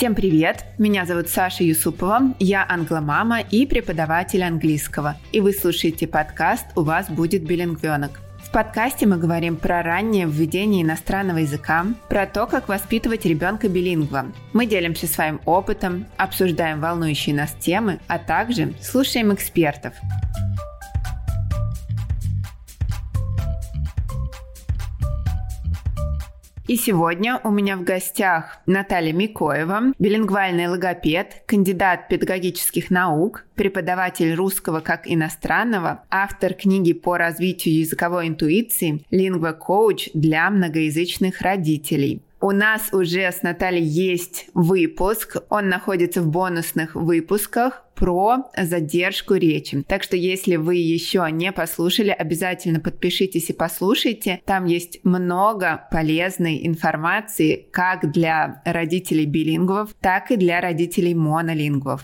Всем привет! Меня зовут Саша Юсупова, я англомама и преподаватель английского. И вы слушаете подкаст «У вас будет билингвенок». В подкасте мы говорим про раннее введение иностранного языка, про то, как воспитывать ребенка билингва. Мы делимся своим опытом, обсуждаем волнующие нас темы, а также слушаем экспертов. И сегодня у меня в гостях Наталья Микоева, билингвальный логопед, кандидат педагогических наук, преподаватель русского как иностранного, автор книги по развитию языковой интуиции, лингва-коуч для многоязычных родителей. У нас уже с Натальей есть выпуск, он находится в бонусных выпусках про задержку речи. Так что если вы еще не послушали, обязательно подпишитесь и послушайте. Там есть много полезной информации как для родителей билингвов, так и для родителей монолингвов.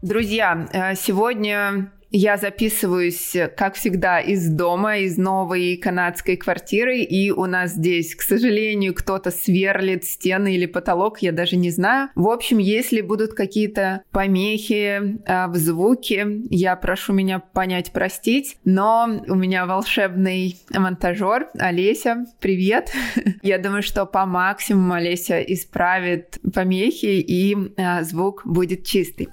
Друзья, э, сегодня я записываюсь, как всегда, из дома, из новой канадской квартиры, и у нас здесь, к сожалению, кто-то сверлит стены или потолок, я даже не знаю. В общем, если будут какие-то помехи э, в звуке, я прошу меня понять, простить, но у меня волшебный монтажер Олеся, привет. Я думаю, что по максимуму Олеся исправит помехи, и э, звук будет чистый.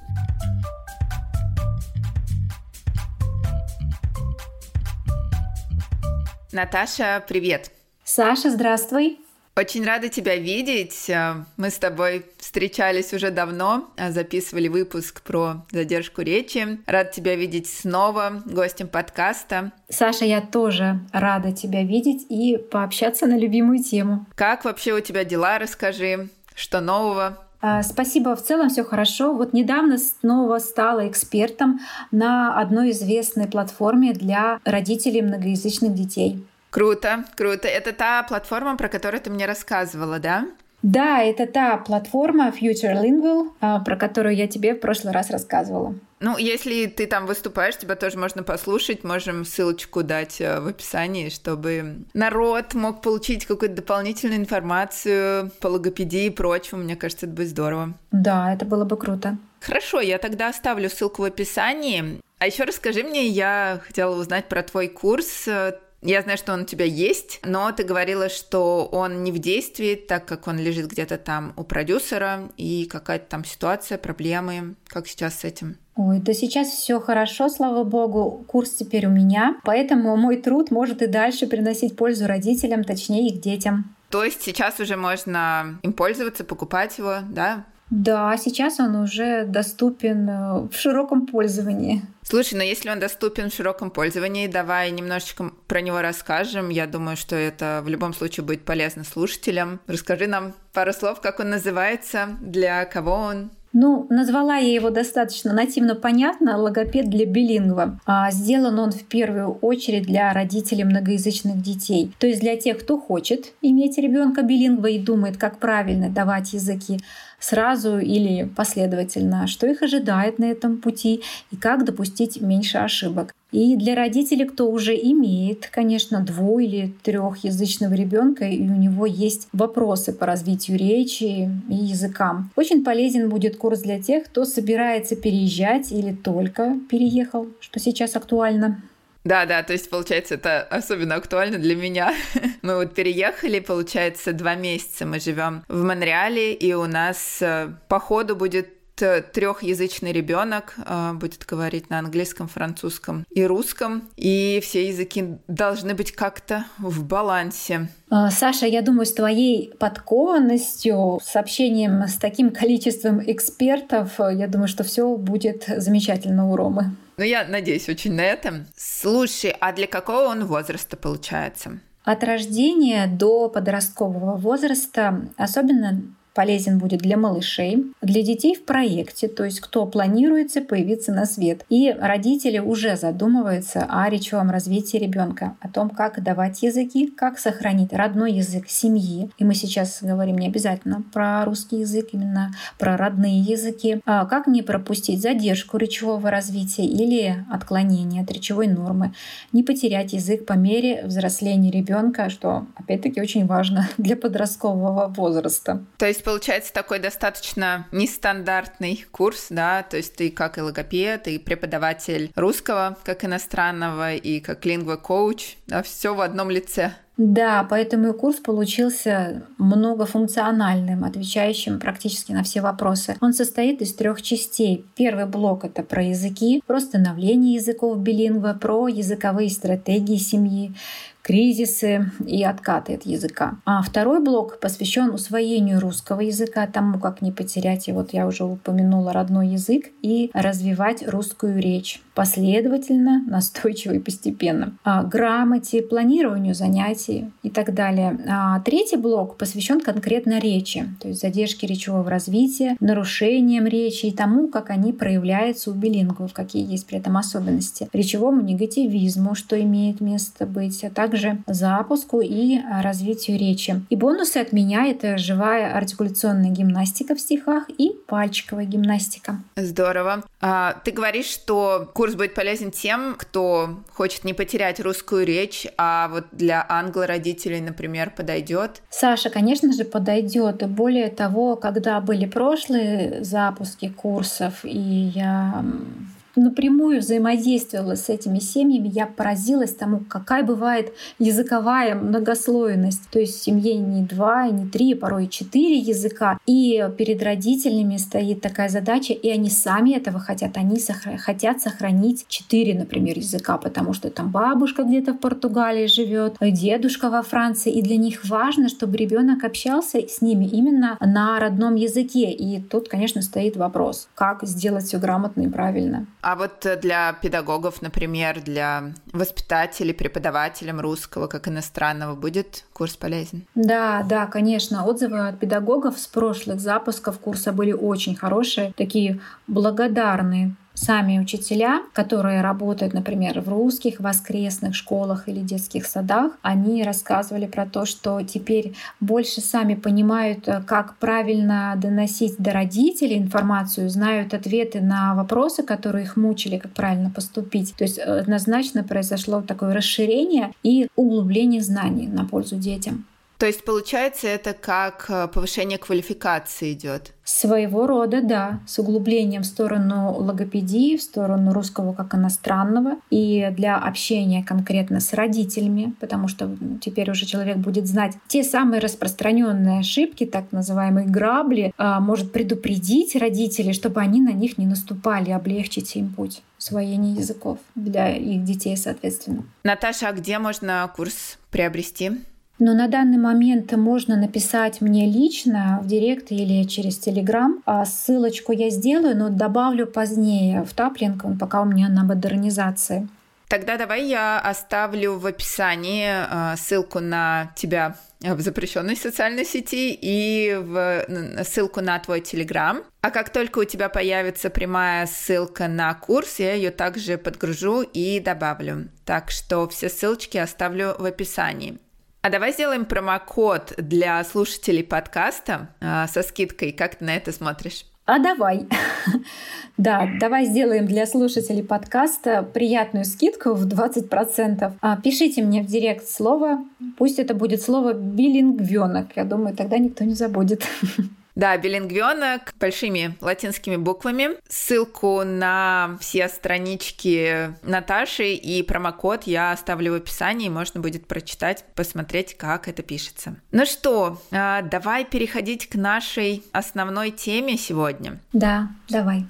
Наташа, привет. Саша, здравствуй. Очень рада тебя видеть. Э, мы с тобой встречались уже давно, э, записывали выпуск про задержку речи. Рад тебя видеть снова гостем подкаста. Саша, я тоже рада тебя видеть и пообщаться на любимую тему. Как вообще у тебя дела? Расскажи, что нового? А, спасибо, в целом все хорошо. Вот недавно снова стала экспертом на одной известной платформе для родителей многоязычных детей. Круто, круто. Это та платформа, про которую ты мне рассказывала, да? Да, это та платформа Future Lingual, а, про которую я тебе в прошлый раз рассказывала. Ну, если ты там выступаешь, тебя тоже можно послушать. Можем ссылочку дать э, в описании, чтобы народ мог получить какую-то дополнительную информацию по логопедии и прочему. Мне кажется, это будет здорово. Да, это было бы круто. Хорошо, я тогда оставлю ссылку в описании. А еще расскажи мне, я хотела узнать про твой курс я знаю, что он у тебя есть, но ты говорила, что он не в действии, так как он лежит где-то там у продюсера, и какая-то там ситуация, проблемы. Как сейчас с этим? Ой, да сейчас все хорошо, слава богу. Курс теперь у меня, поэтому мой труд может и дальше приносить пользу родителям, точнее их детям. То есть сейчас уже можно им пользоваться, покупать его, да? Да, сейчас он уже доступен э, в широком пользовании. Слушай, но если он доступен в широком пользовании, давай немножечко про него расскажем. Я думаю, что это в любом случае будет полезно слушателям. Расскажи нам пару слов, как он называется, для кого он, ну, назвала я его достаточно нативно понятно, логопед для билингва. А сделан он в первую очередь для родителей многоязычных детей. То есть для тех, кто хочет иметь ребенка билингва и думает, как правильно давать языки сразу или последовательно, что их ожидает на этом пути и как допустить меньше ошибок. И для родителей, кто уже имеет, конечно, дву- или трехязычного ребенка, и у него есть вопросы по развитию речи и языкам. Очень полезен будет курс для тех, кто собирается переезжать или только переехал, что сейчас актуально. Да, да, то есть, получается, это особенно актуально для меня. Мы вот переехали, получается, два месяца мы живем в Монреале, и у нас э, по ходу будет трехязычный ребенок э, будет говорить на английском, французском и русском, и все языки должны быть как-то в балансе. А, Саша, я думаю, с твоей подкованностью, с общением с таким количеством экспертов, я думаю, что все будет замечательно у Ромы. Ну, я надеюсь очень на это. Слушай, а для какого он возраста получается? От рождения до подросткового возраста, особенно полезен будет для малышей, для детей в проекте, то есть кто планируется появиться на свет. И родители уже задумываются о речевом развитии ребенка, о том, как давать языки, как сохранить родной язык семьи. И мы сейчас говорим не обязательно про русский язык, именно про родные языки. А как не пропустить задержку речевого развития или отклонение от речевой нормы, не потерять язык по мере взросления ребенка, что опять-таки очень важно для подросткового возраста. То есть получается такой достаточно нестандартный курс, да, то есть ты как и логопед, и преподаватель русского как иностранного, и как лингва-коуч, да, все в одном лице. Да, поэтому курс получился многофункциональным, отвечающим практически на все вопросы. Он состоит из трех частей. Первый блок — это про языки, про становление языков билингва, про языковые стратегии семьи кризисы и откаты от языка. А второй блок посвящен усвоению русского языка, тому, как не потерять, и вот я уже упомянула родной язык, и развивать русскую речь последовательно, настойчиво и постепенно. А, грамоте, планированию занятий и так далее. А третий блок посвящен конкретно речи, то есть задержке речевого развития, нарушениям речи и тому, как они проявляются у билингвов, какие есть при этом особенности, речевому негативизму, что имеет место быть, а также запуску и развитию речи. И бонусы от меня — это живая артикуляционная гимнастика в стихах и пальчиковая гимнастика. Здорово. А, ты говоришь, что курс будет полезен тем, кто хочет не потерять русскую речь, а вот для англо-родителей, например, подойдет? Саша, конечно же, подойдет. Более того, когда были прошлые запуски курсов, и я напрямую взаимодействовала с этими семьями, я поразилась тому, какая бывает языковая многослойность. То есть в семье не два, не три, а порой четыре языка. И перед родителями стоит такая задача, и они сами этого хотят. Они сохра- хотят сохранить четыре, например, языка, потому что там бабушка где-то в Португалии живет, дедушка во Франции, и для них важно, чтобы ребенок общался с ними именно на родном языке. И тут, конечно, стоит вопрос, как сделать все грамотно и правильно. А вот э, для педагогов, например, для воспитателей, преподавателям русского как иностранного будет курс полезен? Да, да, конечно. Отзывы от педагогов с прошлых запусков курса были очень хорошие, такие благодарные сами учителя, которые работают, например, в русских воскресных школах или детских садах, они рассказывали про то, что теперь больше сами понимают, э, как правильно доносить до родителей информацию, знают ответы на вопросы, которые их мучили, как правильно поступить. То есть э, однозначно произошло такое расширение и углубление знаний на пользу детям. То есть, получается, это как э, повышение квалификации идет? Своего рода, да, с углублением в сторону логопедии, в сторону русского как иностранного, и для общения конкретно с родителями, потому что теперь уже человек будет знать те самые распространенные ошибки, так называемые грабли, а, может предупредить родителей, чтобы они на них не наступали, облегчить им путь усвоения языков для их детей, соответственно. Наташа, а где можно курс приобрести? Но на данный момент можно написать мне лично в директ или через Телеграм. Ссылочку я сделаю, но добавлю позднее в таплинг, пока у меня на модернизации. Тогда давай я оставлю в описании а, ссылку на тебя в запрещенной социальной сети и в ссылку на твой телеграм. А как только у тебя появится прямая ссылка на курс, я ее также подгружу и добавлю. Так что все ссылочки оставлю в описании. А давай сделаем промокод для слушателей подкаста э, со скидкой. Как ты на это смотришь? А давай. да, давай сделаем для слушателей подкаста приятную скидку в 20%. А, пишите мне в директ слово. Пусть это будет слово билингвенок. Я думаю, тогда никто не забудет. Да, билингвенок большими латинскими буквами. Ссылку на все странички Наташи и промокод я оставлю в описании, можно будет прочитать, посмотреть, как это пишется. Ну что, а, давай переходить к нашей основной теме сегодня. Да, давай.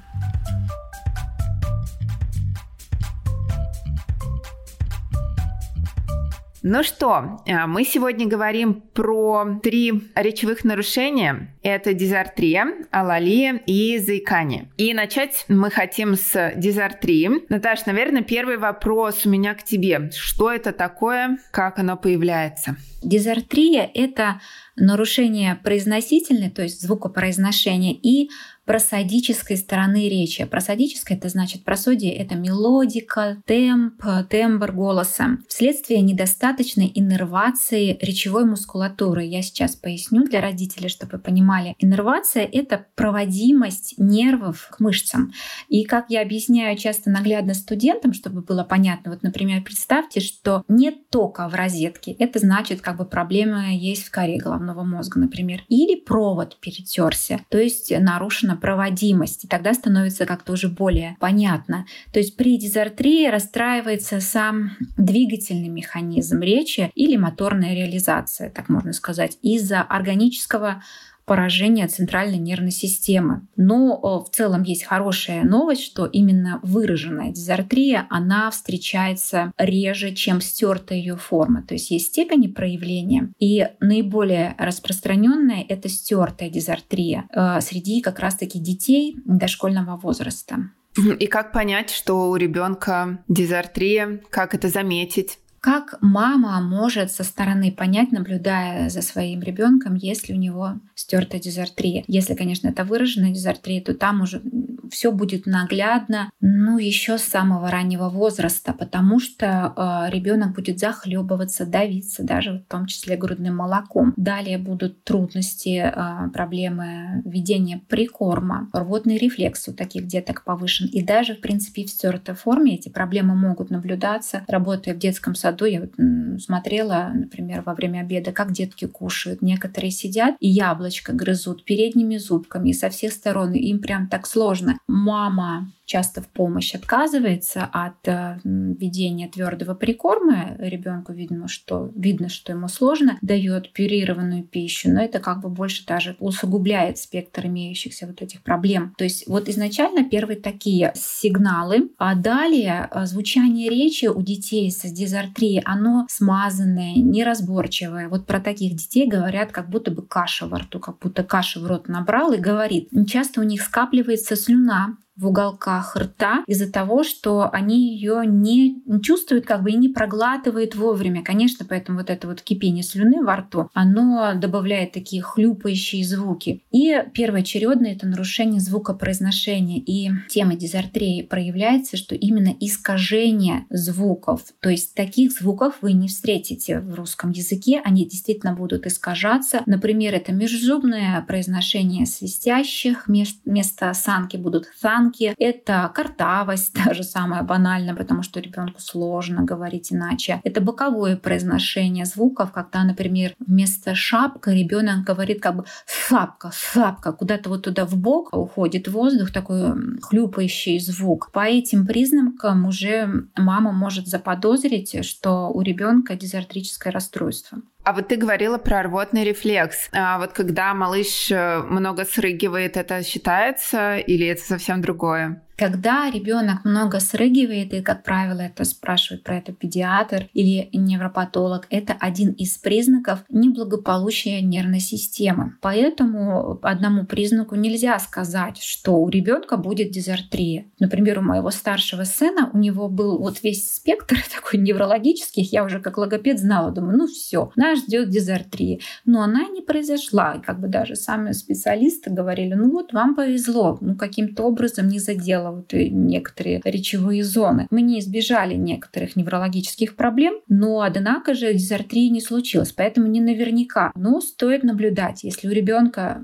Ну что, а, мы сегодня говорим про три речевых нарушения. Это дизартрия, алалия и заикание. И начать мы хотим с дизартрии. Наташ, наверное, первый вопрос у меня к тебе. Что это такое? Как оно появляется? Дизартрия – это нарушение произносительной, то есть звукопроизношения, и просодической стороны речи. Просодическая это значит просодия это мелодика, темп, тембр голоса. Вследствие недостаточной иннервации речевой мускулатуры. Я сейчас поясню для родителей, чтобы вы понимали. Иннервация это проводимость нервов к мышцам. И как я объясняю часто наглядно студентам, чтобы было понятно, вот, например, представьте, что нет тока в розетке. Это значит, как бы проблема есть в коре головного мозга, например. Или провод перетерся, то есть нарушена проводимость. И тогда становится как-то уже более понятно. То есть при дизартрии расстраивается сам двигательный механизм речи или моторная реализация, так можно сказать, из-за органического поражения центральной нервной системы. Но в целом есть хорошая новость, что именно выраженная дизартрия, она встречается реже, чем стертая ее форма. То есть есть степени проявления. И наиболее распространенная это стертая дизартрия э, среди как раз-таки детей дошкольного возраста. И как понять, что у ребенка дизартрия, как это заметить? Как мама может со стороны понять, наблюдая за своим ребенком, если у него стертая дизартрия? Если, конечно, это выраженная дизартрия, то там уже все будет наглядно, ну, еще с самого раннего возраста, потому что э, ребенок будет захлебываться, давиться, даже в том числе грудным молоком. Далее будут трудности, э, проблемы ведения прикорма, рвотный рефлекс у таких деток повышен. И даже, в принципе, в стертой форме эти проблемы могут наблюдаться, работая в детском саду. Я вот смотрела, например, во время обеда, как детки кушают. Некоторые сидят и яблочко грызут передними зубками, и со всех сторон им прям так сложно мама часто в помощь отказывается от э, ведения твердого прикорма. Ребенку видно, что видно, что ему сложно, дает пюрированную пищу, но это как бы больше даже усугубляет спектр имеющихся вот этих проблем. То есть вот изначально первые такие сигналы, а далее э, звучание речи у детей с дизартрией, оно смазанное, неразборчивое. Вот про таких детей говорят, как будто бы каша во рту, как будто каша в рот набрал и говорит. Часто у них скапливается слюна, в уголках рта из-за того, что они ее не чувствуют как бы и не проглатывают вовремя. Конечно, поэтому вот это вот кипение слюны во рту, оно добавляет такие хлюпающие звуки. И первоочередное это нарушение звукопроизношения. И тема дизартрии проявляется, что именно искажение звуков, то есть таких звуков вы не встретите в русском языке, они действительно будут искажаться. Например, это межзубное произношение свистящих, вместо осанки будут сан осанки, это картавость, даже самое банальное, потому что ребенку сложно говорить иначе. Это боковое произношение звуков, когда, например, вместо шапка ребенок говорит как бы шапка, шапка, куда-то вот туда в бок уходит воздух, такой хлюпающий звук. По этим признакам уже мама может заподозрить, что у ребенка дизартрическое расстройство. А вот ты говорила про рвотный рефлекс. А вот когда малыш э, много срыгивает, это считается или это совсем другое? Когда ребенок много срыгивает, и, как правило, это спрашивает про это педиатр или невропатолог, это один из признаков неблагополучия нервной системы. Поэтому одному признаку нельзя сказать, что у ребенка будет дизартрия. Например, у моего старшего сына у него был вот весь спектр такой неврологических, я уже как логопед знала, думаю, ну все, нас ждет дизартрия. Но она не произошла. И как бы даже сами специалисты говорили, ну вот вам повезло, ну каким-то образом не задело вот некоторые речевые зоны. Мы не избежали некоторых неврологических проблем, но однако же дизартрии не случилось, поэтому не наверняка. Но стоит наблюдать, если у ребенка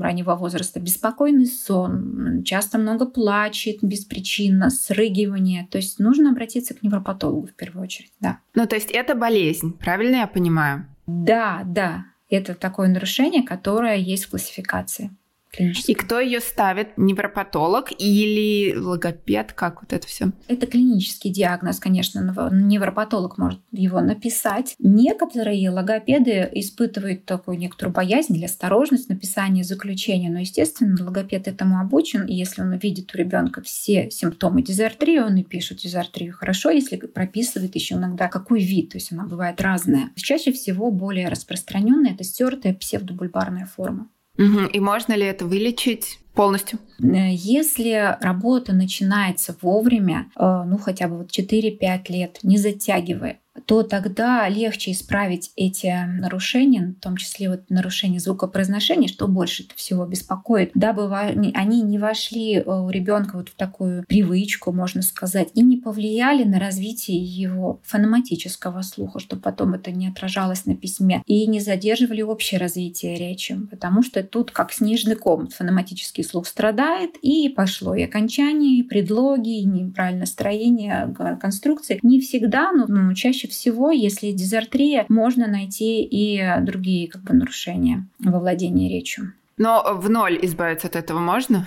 раннего возраста беспокойный сон, часто много плачет беспричинно, срыгивание. То есть нужно обратиться к невропатологу в первую очередь, да. Ну, то есть это болезнь, правильно я понимаю? Да, да. Это такое нарушение, которое есть в классификации И кто ее ставит? Невропатолог или логопед? Как вот это все? Это клинический диагноз, конечно. Невропатолог может его написать. Некоторые логопеды испытывают такую некоторую боязнь или осторожность написания заключения. Но, естественно, логопед этому обучен. И если он видит у ребенка все симптомы дизартрии, он и пишет дизартрию. Хорошо, если прописывает еще иногда какой вид. То есть она бывает разная. Чаще всего более распространенная это стертая псевдобульбарная форма. Угу. И можно ли это вылечить полностью? Э, если работа начинается вовремя, э, ну хотя бы вот 4-5 лет, не затягивая, то тогда легче исправить эти нарушения, в том числе вот нарушение звукопроизношения, что больше всего беспокоит, дабы они не вошли э, у ребенка вот в такую привычку, можно сказать, и не повлияли на развитие его фонематического слуха, чтобы потом это не отражалось на письме, и не задерживали общее развитие речи, потому что тут как снежный ком, фонематический слух страдает, и пошло и окончание, и предлоги, и неправильное строение конструкции. Не всегда, но ну, чаще чаще всего, если дизартрия, можно найти и другие как бы, нарушения во владении речью. Но в ноль избавиться от этого можно?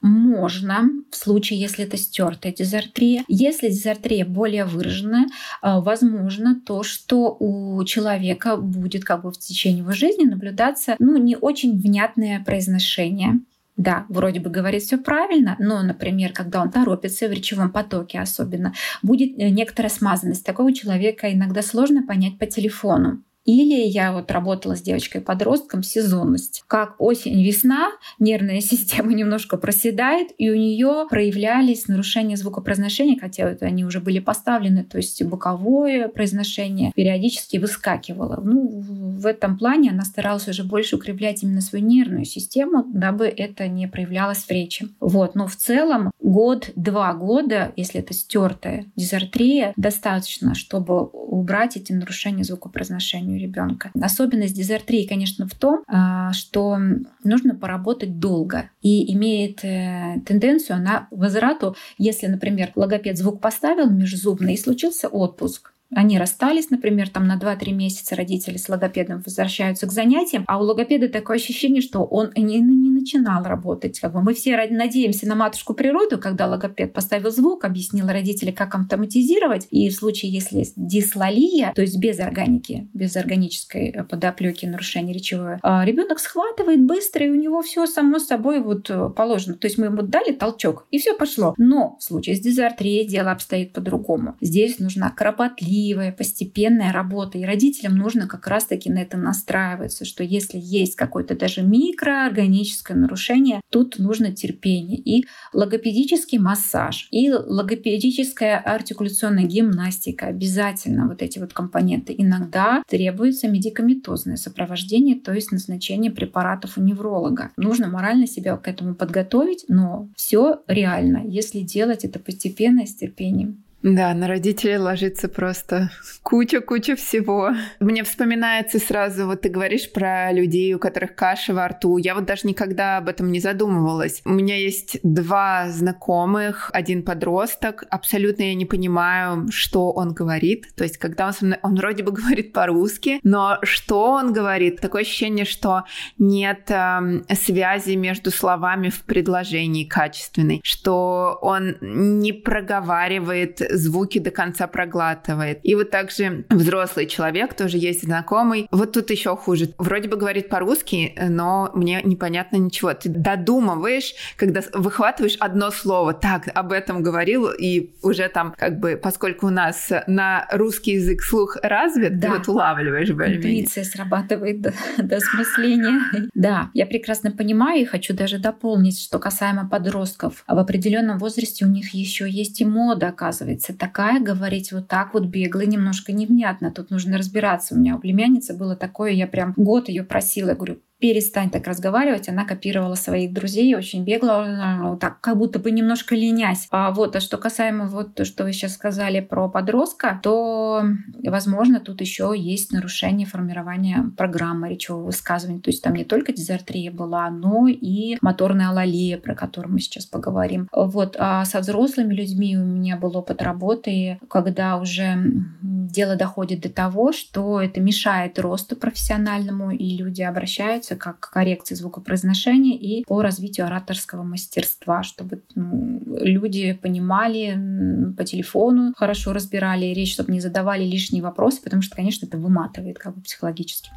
Можно, в случае, если это стертая дизартрия. Если дизартрия более выраженная, а, возможно то, что у человека будет как бы в течение его жизни наблюдаться ну, не очень внятное произношение да, вроде бы говорит все правильно, но, например, когда он торопится в речевом потоке особенно, будет э, некоторая смазанность. Такого человека иногда сложно понять по телефону. Или я вот работала с девочкой-подростком сезонность. Как осень-весна, нервная система немножко проседает, и у нее проявлялись нарушения звукопроизношения, хотя это они уже были поставлены, то есть боковое произношение периодически выскакивало. Ну, в этом плане она старалась уже больше укреплять именно свою нервную систему, дабы это не проявлялось в речи. Вот. Но в целом год-два года, если это стертая дизартрия, достаточно, чтобы убрать эти нарушения звукопроизношения ребенка. Особенность дизартрии, конечно, в том, а, что нужно поработать долго и имеет э, тенденцию она возврату, если, например, логопед звук поставил межзубный и случился отпуск, они расстались, например, там на 2-3 месяца родители с логопедом возвращаются к занятиям, а у логопеда такое ощущение, что он не, не начинал работать. Как бы мы все надеемся на матушку природу, когда логопед поставил звук, объяснил родителям, как автоматизировать. И в случае, если дислалия, то есть без органики, без органической подоплеки нарушения речевого, а ребенок схватывает быстро, и у него все само собой вот э, положено. То есть мы ему дали толчок, и все пошло. Но в случае с дизартрией дело обстоит по-другому. Здесь нужна кропотливость, терпеливая, постепенная работа. И родителям нужно как раз-таки на это настраиваться, что если есть какое-то даже микроорганическое нарушение, тут нужно терпение. И логопедический массаж, и логопедическая артикуляционная гимнастика. Обязательно вот эти вот компоненты. Иногда требуется медикаментозное сопровождение, то есть назначение препаратов у невролога. Нужно морально себя к этому подготовить, но все реально, если делать это постепенно с терпением. Да, на родителей ложится просто куча-куча всего. Мне вспоминается сразу, вот ты говоришь про людей, у которых каша во рту. Я вот даже никогда об этом не задумывалась. У меня есть два знакомых, один подросток. Абсолютно я не понимаю, что он говорит. То есть, когда он со мной, он вроде бы говорит по-русски, но что он говорит? Такое ощущение, что нет э, связи между словами в предложении качественной, что он не проговаривает звуки до конца проглатывает. И вот также взрослый человек, тоже есть знакомый. Вот тут еще хуже. Вроде бы говорит по-русски, но мне непонятно ничего. Ты додумываешь, когда выхватываешь одно слово. Так, об этом говорил, и уже там как бы, поскольку у нас на русский язык слух развит, да. ты вот улавливаешь более-менее. Интуиция срабатывает до, до смысления. Да, я прекрасно понимаю и хочу даже дополнить, что касаемо подростков. В определенном возрасте у них еще есть и мода, оказывается оказывается, такая говорить вот так вот бегло, немножко невнятно. Тут нужно разбираться. У меня у племянницы было такое, я прям год ее просила, говорю, перестань так разговаривать. Она копировала своих друзей очень бегло, так как будто бы немножко ленясь. А вот, а что касаемо вот то, что вы сейчас сказали про подростка, то, возможно, тут еще есть нарушение формирования программы речевого высказывания. То есть там не только дизартрия была, но и моторная алалия, про которую мы сейчас поговорим. Вот, а со взрослыми людьми у меня был опыт работы, когда уже дело доходит до того, что это мешает росту профессиональному, и люди обращаются как к коррекции звукопроизношения и по развитию ораторского мастерства, чтобы ну, люди понимали по телефону, хорошо разбирали речь, чтобы не задавали лишние вопросы, потому что, конечно, это выматывает как бы психологически.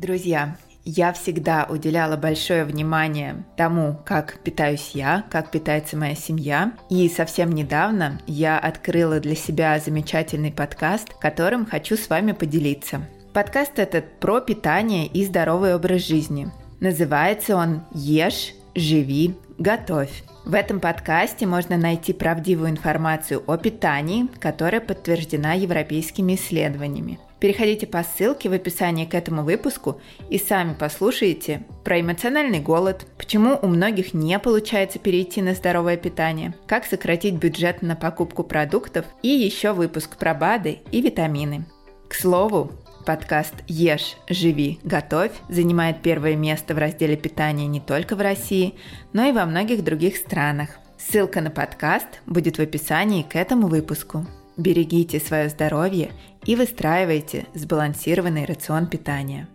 Друзья, я всегда уделяла большое внимание тому, как питаюсь я, как питается моя семья. И совсем недавно я открыла для себя замечательный подкаст, которым хочу с вами поделиться. Подкаст этот про питание и здоровый образ жизни. Называется он «Ешь, живи, готовь». В этом подкасте можно найти правдивую информацию о питании, которая подтверждена европейскими исследованиями. Переходите по ссылке в описании к этому выпуску и сами послушайте про эмоциональный голод, почему у многих не получается перейти на здоровое питание, как сократить бюджет на покупку продуктов и еще выпуск про БАДы и витамины. К слову, подкаст «Ешь, живи, готовь» занимает первое место в разделе питания не только в России, но и во многих других странах. Ссылка на подкаст будет в описании к этому выпуску. Берегите свое здоровье и выстраивайте сбалансированный рацион питания.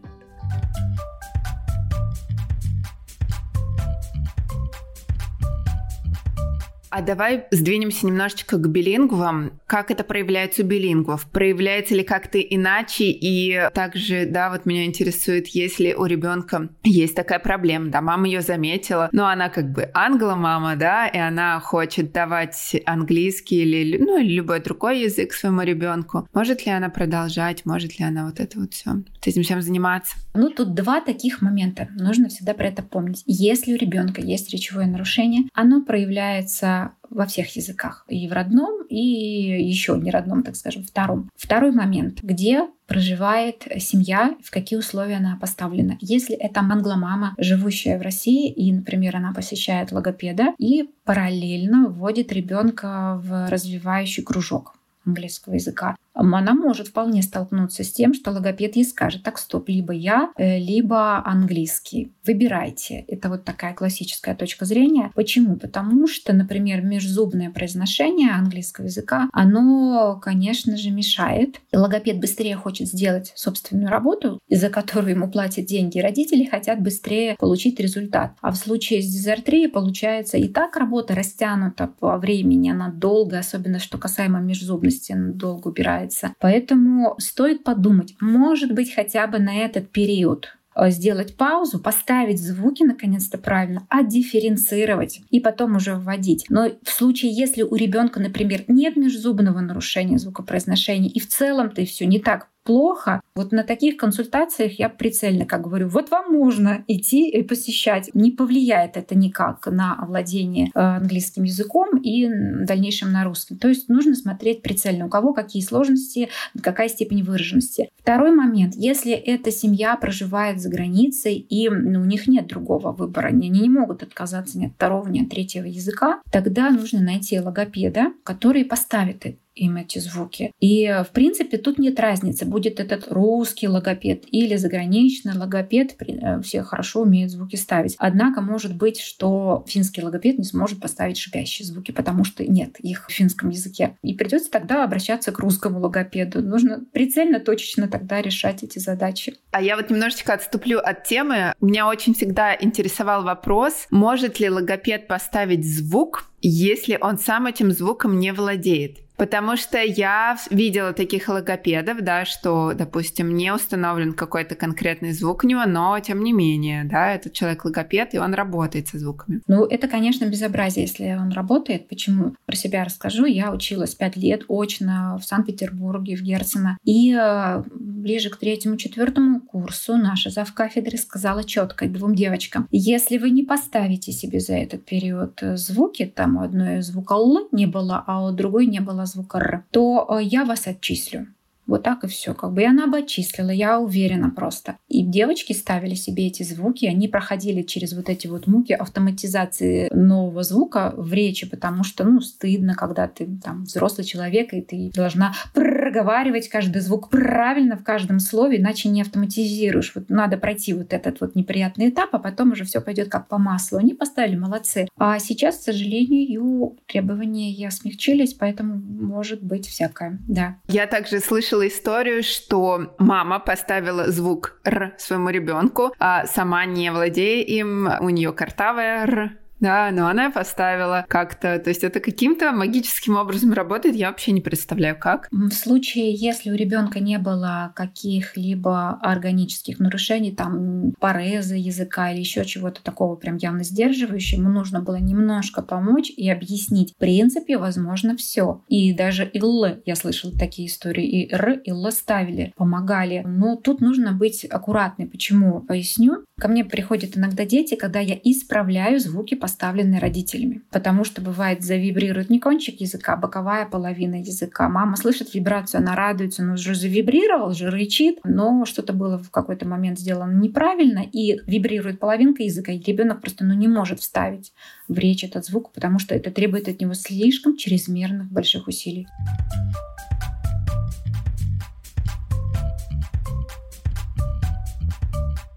А давай сдвинемся немножечко к билингвам. Как это проявляется у билингвов? Проявляется ли как-то иначе? И также, да, вот меня интересует, если у ребенка есть такая проблема, да, мама ее заметила, но она как бы англо-мама, да, и она хочет давать английский или, ну, или любой другой язык своему ребенку. Может ли она продолжать? Может ли она вот это вот все, этим всем заниматься? Ну, тут два таких момента. Нужно всегда про это помнить. Если у ребенка есть речевое нарушение, оно проявляется во всех языках. И в родном, и еще не родном, так скажем, втором. Второй момент, где проживает семья, в какие условия она поставлена. Если это англомама, живущая в России, и, например, она посещает логопеда и параллельно вводит ребенка в развивающий кружок английского языка, она может вполне столкнуться с тем, что логопед ей скажет, так, стоп, либо я, э, либо английский. Выбирайте. Это вот такая классическая точка зрения. Почему? Потому что, например, межзубное произношение английского языка, оно, конечно же, мешает. Логопед быстрее хочет сделать собственную работу, из-за которой ему платят деньги. Родители хотят быстрее получить результат. А в случае с дизартрией получается и так работа растянута по времени, она долго, особенно что касаемо межзубности, она долго убирает нравится. Поэтому стоит подумать, может быть, хотя бы на этот период э, сделать паузу, поставить звуки наконец-то правильно, отдифференцировать и потом уже вводить. Но в случае, если у ребенка, например, нет межзубного нарушения звукопроизношения и в целом-то и все не так плохо. Вот на таких консультациях я прицельно как говорю, вот вам можно идти и посещать. Не повлияет это никак на овладение э, английским языком и дальнейшем на русском. То есть нужно смотреть прицельно, у кого какие сложности, какая степень выраженности. Второй момент. Если эта семья проживает за границей и ну, у них нет другого выбора, они не могут отказаться ни от второго, ни от третьего языка, тогда нужно найти логопеда, который поставит им эти звуки. И, в принципе, тут нет разницы, будет этот русский логопед или заграничный логопед, э, все хорошо умеют звуки ставить. Однако может быть, что финский логопед не сможет поставить шипящие звуки, потому что нет их в финском языке. И придется тогда обращаться к русскому логопеду. Нужно прицельно, точечно тогда решать эти задачи. А я вот немножечко отступлю от темы. Меня очень всегда интересовал вопрос, может ли логопед поставить звук, если он сам этим звуком не владеет. Потому что я видела таких логопедов, да, что, допустим, не установлен какой-то конкретный звук у него, но тем не менее, да, этот человек логопед, и он работает со звуками. Ну, это, конечно, безобразие, если он работает. Почему? Про себя расскажу. Я училась пять лет очно в Санкт-Петербурге, в Герцена. И э, ближе к третьему-четвертому курсу наша завкафедры сказала четко двум девочкам, если вы не поставите себе за этот период звуки, там у одной звука Л не было, а у другой не было звука Р, то я вас отчислю. Вот так и все. Как бы и она бы отчислила, я уверена просто. И девочки ставили себе эти звуки, они проходили через вот эти вот муки автоматизации нового звука в речи, потому что, ну, стыдно, когда ты там взрослый человек, и ты должна проговаривать каждый звук правильно в каждом слове, иначе не автоматизируешь. Вот надо пройти вот этот вот неприятный этап, а потом уже все пойдет как по маслу. Они поставили молодцы. А сейчас, к сожалению, требования смягчились, поэтому может быть всякое. Да. Я также слышала историю, что мама поставила звук Р своему ребенку, а сама не владея им, у нее картавая Р, да, но она поставила как-то, то есть это каким-то магическим образом работает, я вообще не представляю, как. В случае, если у ребенка не было каких-либо органических нарушений, там пореза языка или еще чего-то такого прям явно сдерживающего, ему нужно было немножко помочь и объяснить. В принципе, возможно, все. И даже ИЛ, я слышала такие истории, и Р, и Л ставили, помогали. Но тут нужно быть аккуратной. Почему? Поясню. Ко мне приходят иногда дети, когда я исправляю звуки по поставлены родителями. Потому что бывает завибрирует не кончик языка, а боковая половина языка. Мама слышит вибрацию, она радуется, но уже завибрировал, уже рычит, но что-то было в какой-то момент сделано неправильно, и вибрирует половинка языка, и ребенок просто ну, не может вставить в речь этот звук, потому что это требует от него слишком чрезмерных больших усилий.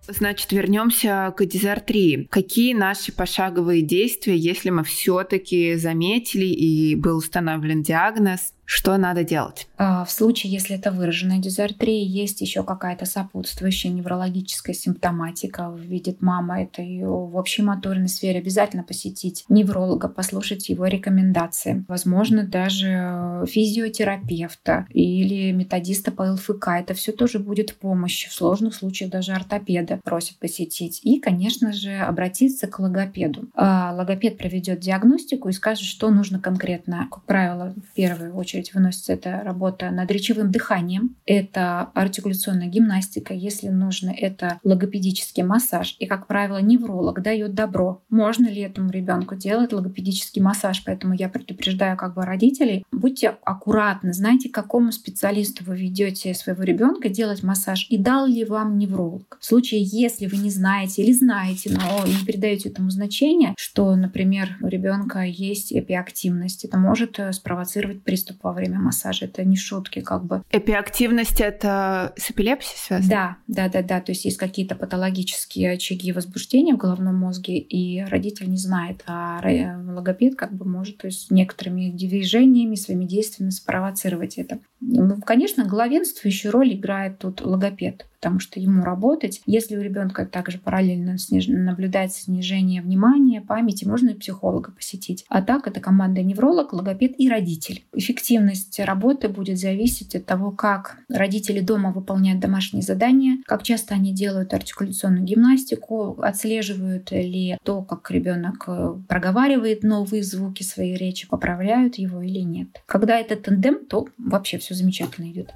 Значит, вернемся к дизар-3. Какие наши пошаговые действия, если мы все-таки заметили и был установлен диагноз, что надо делать? А, в случае, если это выраженная дизартрия, есть еще какая-то сопутствующая неврологическая симптоматика. Видит мама это ее в общей моторной сфере. Обязательно посетить невролога, послушать его рекомендации. Возможно, даже физиотерапевта или методиста по ЛФК. Это все тоже будет в помощи. В сложных случаях даже ортопеда просят посетить. И, конечно же, обратиться к логопеду. А, логопед проведет диагностику и скажет, что нужно конкретно. Как правило, в первую очередь очередь выносится эта работа над речевым дыханием, это артикуляционная гимнастика, если нужно, это логопедический массаж. И, как правило, невролог дает добро. Можно ли этому ребенку делать логопедический массаж? Поэтому я предупреждаю как бы родителей, будьте аккуратны, знайте, к какому специалисту вы ведете своего ребенка делать массаж и дал ли вам невролог. В случае, если вы не знаете или знаете, но не передаете этому значения, что, например, у ребенка есть эпиактивность, это может э, спровоцировать приступ во время массажа. Это не шутки как бы. Эпиактивность — это с эпилепсией связано? Да, да, да, да. То есть есть какие-то патологические очаги возбуждения в головном мозге, и родитель не знает, а логопед как бы может то есть некоторыми движениями, своими действиями спровоцировать это. Ну, конечно, главенствующую роль играет тут логопед потому что ему работать. Если у ребенка также параллельно сниж... наблюдается снижение внимания, памяти, можно и психолога посетить. А так это команда невролог, логопед и родитель. Эффективность работы будет зависеть от того, как родители дома выполняют домашние задания, как часто они делают артикуляционную гимнастику, отслеживают ли то, как ребенок э, проговаривает новые звуки своей речи, поправляют его или нет. Когда это тандем, то вообще все замечательно идет.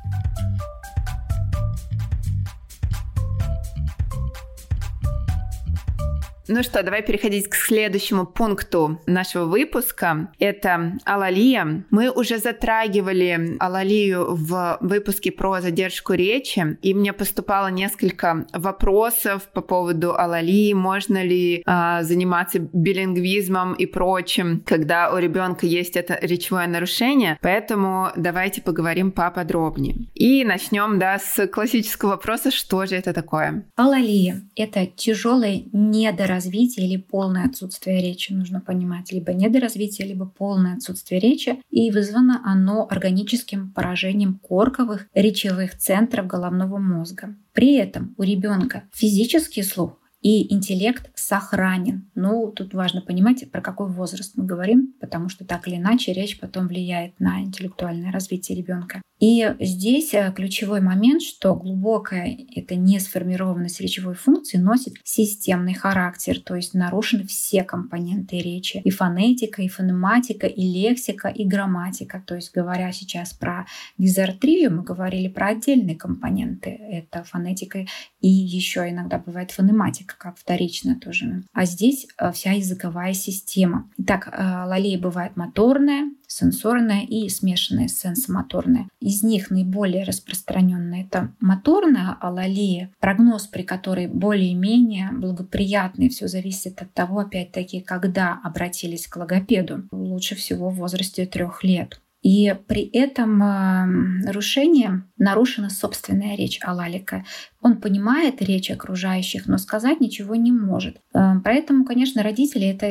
Ну что, давай переходить к следующему пункту нашего выпуска. Это алалия. Мы уже затрагивали алалию в выпуске про задержку речи, и мне поступало несколько вопросов по поводу алалии. Можно ли а, заниматься билингвизмом и прочим, когда у ребенка есть это речевое нарушение? Поэтому давайте поговорим поподробнее. И начнем, да, с классического вопроса, что же это такое? Алалия — это тяжелое недоразвитие недоразвитие или полное отсутствие речи, нужно понимать, либо недоразвитие, либо полное отсутствие речи, и вызвано оно органическим поражением корковых речевых центров головного мозга. При этом у ребенка физический слух и интеллект сохранен. Ну, тут важно понимать, про какой возраст мы говорим, потому что так или иначе речь потом влияет на интеллектуальное развитие ребенка. И здесь э, ключевой момент, что глубокая это не сформированность речевой функции носит системный характер, то есть нарушены все компоненты речи. И фонетика, и фонематика, и лексика, и грамматика. То есть говоря сейчас про дизартрию, мы говорили про отдельные компоненты. Это фонетика и еще иногда бывает фонематика, как вторично тоже. А здесь э, вся языковая система. Итак, э, лалея бывает моторная, сенсорная и смешанная сенсомоторная. Из них наиболее распространенная это моторная алалия, прогноз при которой более-менее благоприятный. Все зависит от того, опять-таки, когда обратились к логопеду. Лучше всего в возрасте трех лет И при этом э, нарушении нарушена собственная речь Алалика. Он понимает речь окружающих, но сказать ничего не может. Э, поэтому, конечно, родители это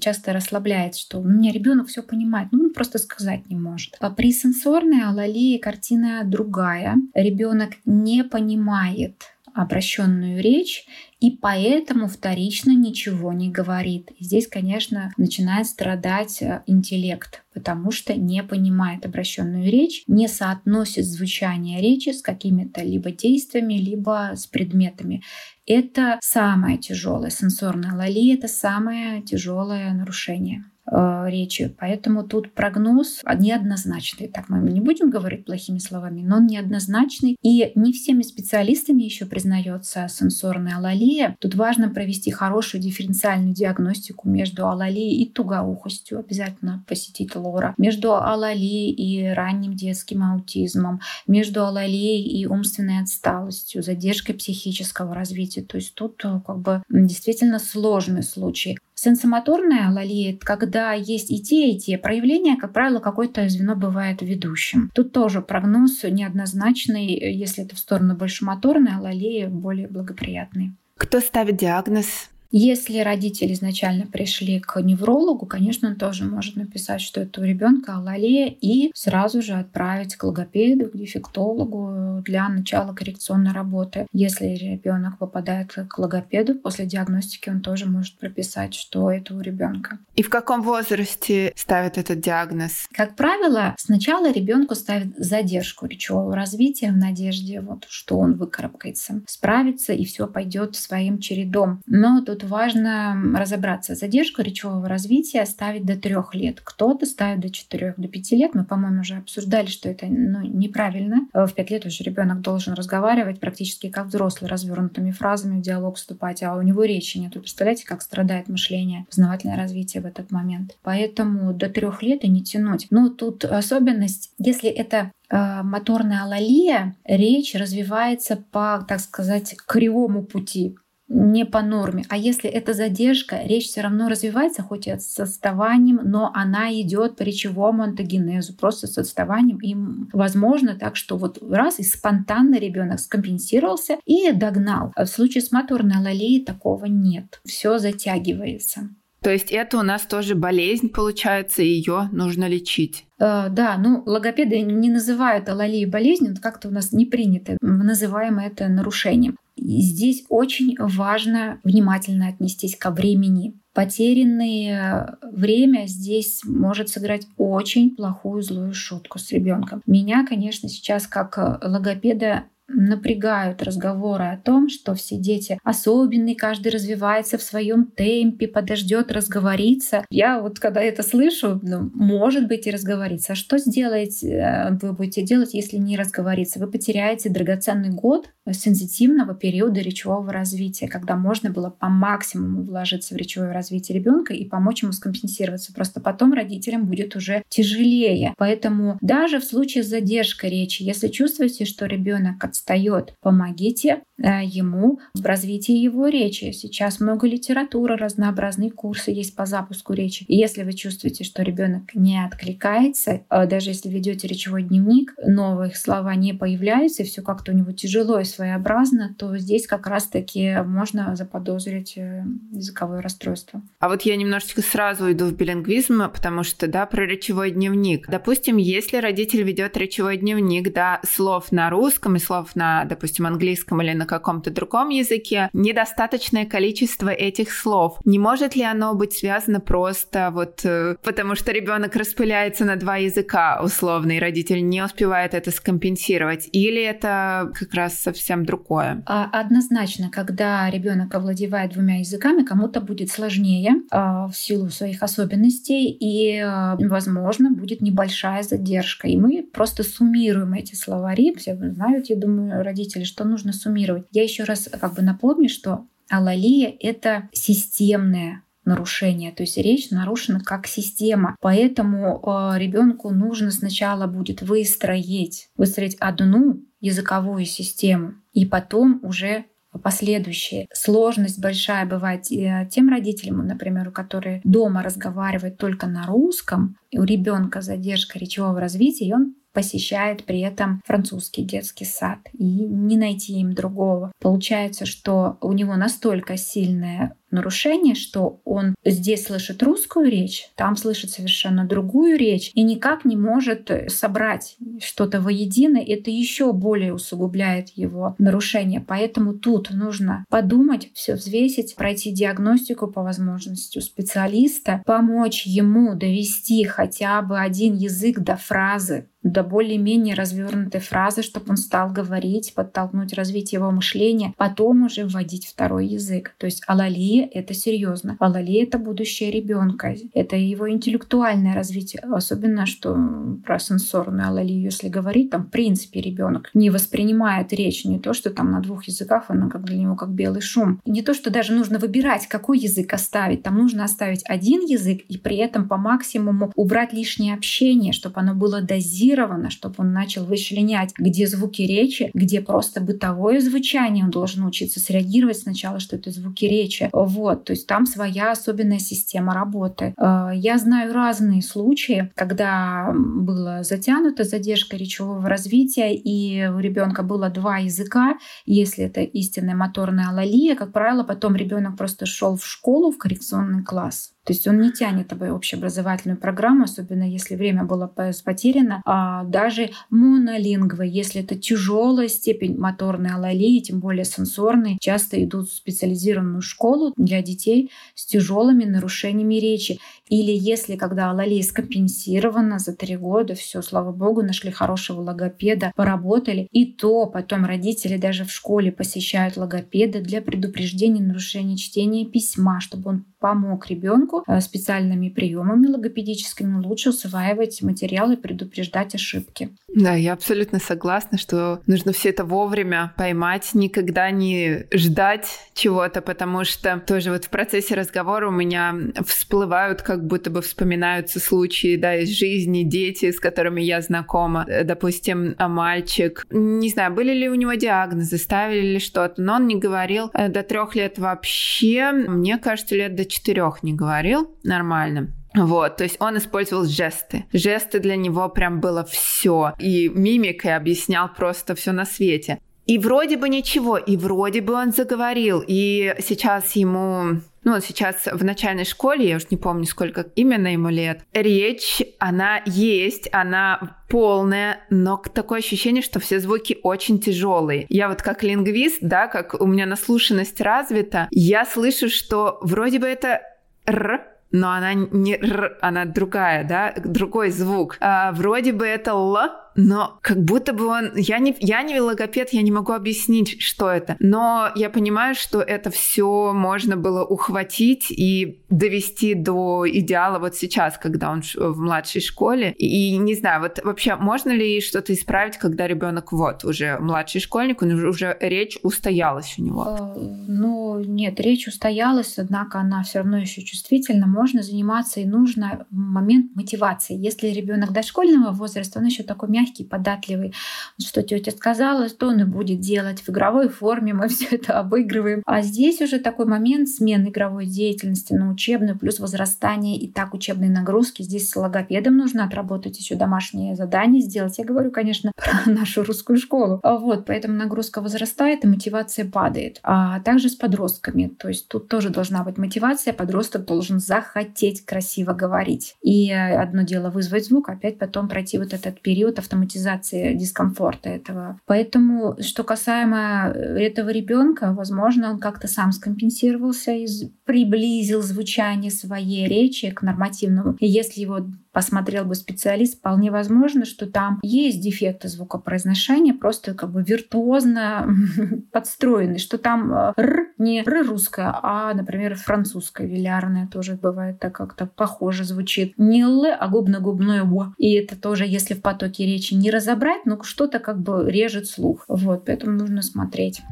часто расслабляет, что у меня ребенок все понимает, но он просто сказать не может. А при сенсорной алалии картина другая. Ребенок не понимает обращенную речь и поэтому вторично ничего не говорит. И здесь, конечно, начинает страдать э, интеллект, потому что не понимает обращенную речь, не соотносит звучание речи с какими-то либо действиями, либо с предметами. Это самое тяжелое. Сенсорная лали — это самое тяжелое нарушение. Э, речи. Поэтому тут прогноз неоднозначный. Так мы не будем говорить плохими словами, но он неоднозначный. И не всеми специалистами еще признается сенсорная алалия. Тут важно провести хорошую дифференциальную диагностику между алалией и тугоухостью. Обязательно посетить лора. Между алалией и ранним детским аутизмом. Между алалией и умственной отсталостью, задержкой психического развития. То есть тут э, как бы действительно сложный случай. Сенсомоторная алалия — когда есть и те, и те проявления, как правило, какое-то звено бывает ведущим. Тут тоже прогноз неоднозначный, если это в сторону большемоторной, алалии более благоприятный. Кто ставит диагноз? Если родители изначально пришли к неврологу, конечно, он тоже может написать, что это у ребенка алалия, и сразу же отправить к логопеду, к дефектологу для начала коррекционной работы. Если ребенок попадает к логопеду, после диагностики он тоже может прописать, что это у ребенка. И в каком возрасте ставят этот диагноз? Как правило, сначала ребенку ставят задержку речевого развития в надежде, вот, что он выкарабкается, справится и все пойдет своим чередом. Но тут тут важно разобраться. Задержку речевого развития ставить до трех лет. Кто-то ставит до четырех, до пяти лет. Мы, по-моему, уже обсуждали, что это ну, неправильно. Э, в пять лет уже ребенок должен разговаривать практически как взрослый, развернутыми фразами в диалог вступать, а у него речи нет. Вы представляете, как страдает мышление, познавательное развитие в этот момент. Поэтому до трех лет и не тянуть. Но тут особенность, если это э, моторная алалия, речь развивается по, так сказать, кривому пути не по норме. А если это задержка, речь все равно развивается, хоть и с отставанием, но она идет по речевому антогенезу, просто с отставанием. И возможно так, что вот раз и спонтанно ребенок скомпенсировался и догнал. А в случае с моторной алалией такого нет. Все затягивается. То есть это у нас тоже болезнь, получается, и ее нужно лечить. Э, да, ну логопеды не называют алалии болезнью, как-то у нас не принято. Мы называем это нарушением. Здесь очень важно внимательно отнестись ко времени. Потерянное время здесь может сыграть очень плохую злую шутку с ребенком. Меня, конечно, сейчас как логопеда напрягают разговоры о том, что все дети особенные, каждый развивается в своем темпе, подождет разговориться. Я вот когда это слышу, ну, может быть и разговориться. А что сделаете, э, вы будете делать, если не разговориться? Вы потеряете драгоценный год сенситивного периода речевого развития, когда можно было по максимуму вложиться в речевое развитие ребенка и помочь ему скомпенсироваться. Просто потом родителям будет уже тяжелее. Поэтому даже в случае с речи, если чувствуете, что ребенок отстает, помогите э, ему в развитии его речи. Сейчас много литературы, разнообразные курсы есть по запуску речи. И если вы чувствуете, что ребенок не откликается, э, даже если ведете речевой дневник, новые слова не появляются, и все как-то у него тяжело и своеобразно, то здесь как раз-таки можно заподозрить э, языковое расстройство. А вот я немножечко сразу иду в билингвизм, потому что, да, про речевой дневник. Допустим, если родитель ведет речевой дневник, да, слов на русском и слов на, допустим, английском или на каком-то другом языке, недостаточное количество этих слов. Не может ли оно быть связано просто вот э, потому, что ребенок распыляется на два языка условно, и родитель не успевает это скомпенсировать? Или это как раз совсем другое. А, однозначно, когда ребенок овладевает двумя языками, кому-то будет сложнее а, в силу своих особенностей, и, а, возможно, будет небольшая задержка. И мы просто суммируем эти словари. Все знают, я думаю, родители, что нужно суммировать. Я еще раз как бы напомню, что алалия — это системное нарушение, то есть речь нарушена как система. Поэтому э, ребенку нужно сначала будет выстроить, выстроить одну языковую систему, и потом уже последующие. Сложность большая бывает тем родителям, например, у которых дома разговаривают только на русском, и у ребенка задержка речевого развития, и он посещает при этом французский детский сад и не найти им другого. Получается, что у него настолько сильная нарушение, что он здесь слышит русскую речь, там слышит совершенно другую речь и никак не может э, собрать что-то воедино. Это еще более усугубляет его нарушение. Поэтому тут нужно подумать, все взвесить, пройти диагностику по возможности у специалиста, помочь ему довести хотя бы один язык до фразы, до более-менее развернутой фразы, чтобы он стал говорить, подтолкнуть развитие его мышления, потом уже вводить второй язык. То есть алалия это серьезно. Алали — это будущее ребенка, это его интеллектуальное развитие. Особенно, что про сенсорную алалию, если говорить, там, в принципе, ребенок не воспринимает речь, не то, что там на двух языках она как для него как белый шум. Не то, что даже нужно выбирать, какой язык оставить. Там нужно оставить один язык и при этом по максимуму убрать лишнее общение, чтобы оно было дозировано, чтобы он начал вычленять, где звуки речи, где просто бытовое звучание он должен учиться среагировать сначала, что это звуки речи. Вот, то есть там своя особенная система работы. Э, я знаю разные случаи, когда была затянута задержка речевого развития, и у ребенка было два языка. Если это истинная моторная алалия, как правило, потом ребенок просто шел в школу, в коррекционный класс. То есть он не тянет тобой общеобразовательную программу, особенно если время было потеряно. А даже монолингвы, если это тяжелая степень моторной алалии, тем более сенсорной, часто идут в специализированную школу для детей с тяжелыми нарушениями речи. Или если когда алалия скомпенсирована за три года, все, слава богу, нашли хорошего логопеда, поработали. И то потом родители даже в школе посещают логопеда для предупреждения нарушений чтения письма, чтобы он помог ребенку э, специальными приемами логопедическими лучше усваивать материалы предупреждать ошибки. Да, я абсолютно согласна, что нужно все это вовремя поймать, никогда не ждать чего-то, потому что тоже вот в процессе разговора у меня всплывают, как будто бы вспоминаются случаи, да, из жизни, дети, с которыми я знакома. Э, допустим, мальчик, не знаю, были ли у него диагнозы, ставили ли что-то, но он не говорил э, до трех лет вообще. Мне кажется, лет до четырех не говорил нормально. Вот, то есть он использовал жесты. Жесты для него прям было все. И мимикой объяснял просто все на свете. И вроде бы ничего, и вроде бы он заговорил. И сейчас ему ну, сейчас в начальной школе, я уж не помню, сколько именно ему лет, речь, она есть, она полная, но такое ощущение, что все звуки очень тяжелые. Я вот как лингвист, да, как у меня наслушанность развита, я слышу, что вроде бы это р, но она не р, она другая, да, другой звук. А, вроде бы это л, но как будто бы он... Я не, я не логопед, я не могу объяснить, что это. Но я понимаю, что это все можно было ухватить и довести до идеала вот сейчас, когда он в младшей школе. И, не знаю, вот вообще можно ли что-то исправить, когда ребенок вот уже младший школьник, он уже, уже речь устоялась у него? Э, ну, нет, речь устоялась, однако она все равно еще чувствительна. Можно заниматься и нужно момент мотивации. Если ребенок дошкольного возраста, он еще такой мягкий, податливый. Что тетя сказала, что он и будет делать в игровой форме. Мы все это обыгрываем. А здесь уже такой момент смены игровой деятельности на учебную, плюс возрастание и так учебной нагрузки. Здесь с логопедом нужно отработать еще домашние задания сделать. Я говорю, конечно, про нашу русскую школу. А вот, поэтому нагрузка возрастает и мотивация падает. А также с подростками. То есть тут тоже должна быть мотивация. Подросток должен захотеть красиво говорить. И одно дело вызвать звук, опять потом пройти вот этот период автоматизации дискомфорта этого. Поэтому, что касаемо э, этого ребенка, возможно, он как-то сам скомпенсировался и приблизил звучание своей речи к нормативному. И если его посмотрел бы специалист, вполне возможно, что там есть дефекты звукопроизношения, просто как бы виртуозно подстроены, что там э, р не р русская, а, например, французская вилярная тоже бывает так как-то похоже звучит. Не л, а губно-губное в. И это тоже, если в потоке речи не разобрать, но что-то как бы режет слух. Вот, поэтому нужно смотреть.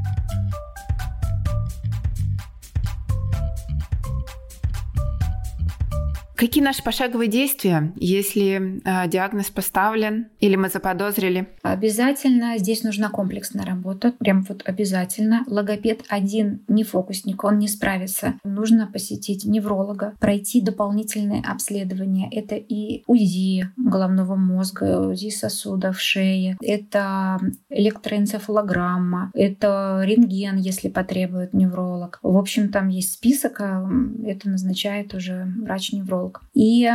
Какие наши пошаговые действия, если э, диагноз поставлен или мы заподозрили? Обязательно здесь нужна комплексная работа, прям вот обязательно. Логопед один не фокусник, он не справится. Нужно посетить невролога, пройти дополнительные обследования. Это и УЗИ головного мозга, УЗИ сосудов шеи, это электроэнцефалограмма, это рентген, если потребует невролог. В общем, там есть список, э, это назначает уже врач-невролог. И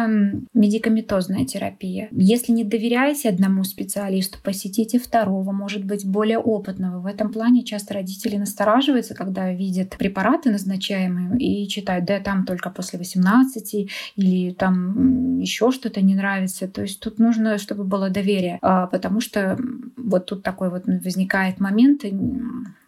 медикаментозная терапия. Если не доверяете одному специалисту, посетите второго, может быть, более опытного. В этом плане часто родители настораживаются, когда видят препараты назначаемые и читают, да, там только после 18 или там еще что-то не нравится. То есть тут нужно, чтобы было доверие, а, потому что вот тут такой вот возникает момент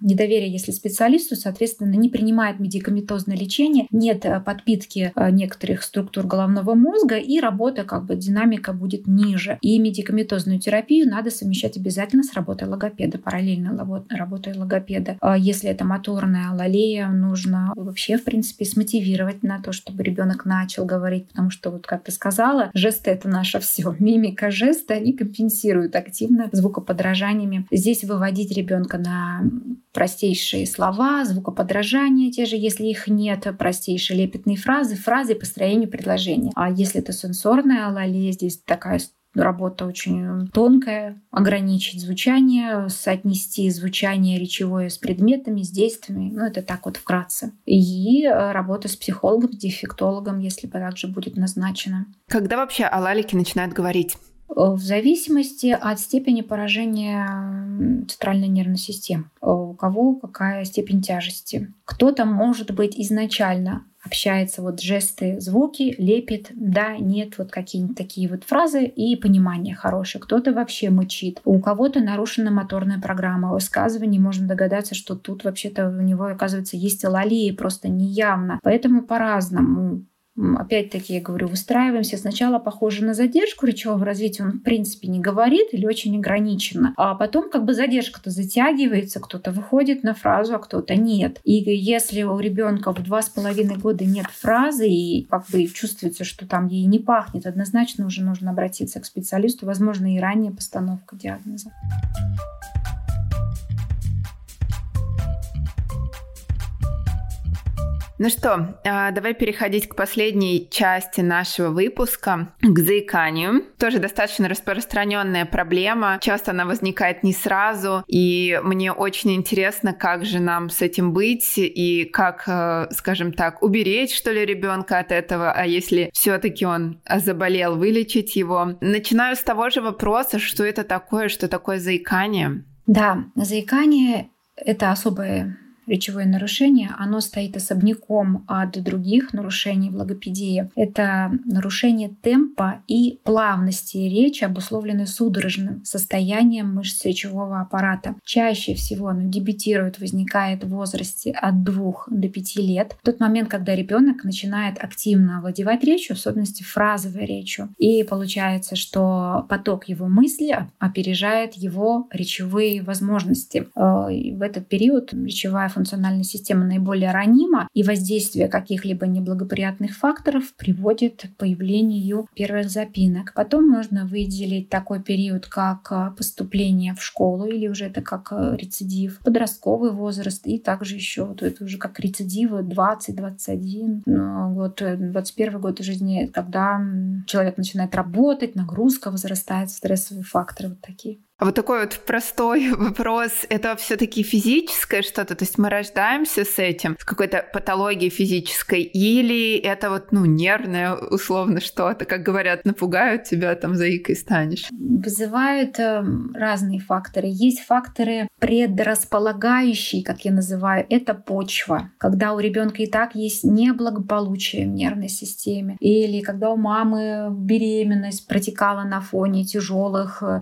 недоверия, если специалисту, соответственно, не принимает медикаментозное лечение, нет э, подпитки э, некоторых структур головного мозга, и работа, как бы динамика будет ниже. И медикаментозную терапию надо совмещать обязательно с работой логопеда, параллельно работой логопеда. А если это моторная алалея, нужно вообще, в принципе, смотивировать на то, чтобы ребенок начал говорить, потому что, вот как ты сказала, жесты — это наше все. Мимика, жесты, они компенсируют активно звукоподражаниями. Здесь выводить ребенка на простейшие слова, звукоподражания те же, если их нет, простейшие лепетные фразы, фразы по строению предложения. А если это сенсорная алалия, здесь такая работа очень тонкая, ограничить звучание, соотнести звучание речевое с предметами, с действиями. Ну, это так вот вкратце. И э, работа с психологом, с дефектологом, если также будет назначена. Когда вообще алалики начинают говорить? В зависимости от степени поражения центральной нервной системы. У кого какая степень тяжести. Кто-то, может быть, изначально общается вот жесты, звуки, лепит, да, нет, вот какие-нибудь такие вот фразы и понимание хорошее. Кто-то вообще мычит. У кого-то нарушена моторная программа высказываний. Можно догадаться, что тут вообще-то у него, оказывается, есть алалии, просто неявно. Поэтому по-разному опять-таки, я говорю, выстраиваемся сначала похоже на задержку речевого развития, он в принципе не говорит или очень ограниченно, а потом как бы задержка-то затягивается, кто-то выходит на фразу, а кто-то нет. И если у ребенка в два с половиной года нет фразы и как бы чувствуется, что там ей не пахнет, однозначно уже нужно обратиться к специалисту, возможно, и ранее постановка диагноза. Ну что, а, давай переходить к последней части нашего выпуска, к заиканию. Тоже достаточно распространенная проблема. Часто она возникает не сразу, и мне очень интересно, как же нам с этим быть и как, э, скажем так, уберечь, что ли, ребенка от этого, а если все-таки он заболел, вылечить его. Начинаю с того же вопроса, что это такое, что такое заикание. Да, заикание это особое речевое нарушение, оно стоит особняком от других нарушений в логопедии. Это нарушение темпа и плавности речи, обусловленное судорожным состоянием мышц речевого аппарата. Чаще всего оно дебютирует, возникает в возрасте от 2 до 5 лет, в тот момент, когда ребенок начинает активно овладевать речью, в особенности фразовой речью. И получается, что поток его мысли опережает его речевые возможности. Э, в этот период речевая функциональная система наиболее ранима, и воздействие каких-либо неблагоприятных факторов приводит к появлению первых запинок. Потом можно выделить такой период, как а, поступление в школу, или уже это как а, рецидив, подростковый возраст, и также еще вот это уже как рецидивы 20-21 ну, год, 21 год жизни, когда человек начинает работать, нагрузка возрастает, стрессовые факторы вот такие. А вот такой вот простой вопрос. Это все-таки физическое что-то? То есть мы рождаемся с этим, с какой-то патологией физической? Или это вот, ну, нервное условно что-то? Как говорят, напугают тебя, там, заикой станешь? Вызывают э, разные факторы. Есть факторы предрасполагающие, как я называю. Это почва. Когда у ребенка и так есть неблагополучие в нервной системе. Или когда у мамы беременность протекала на фоне тяжелых э,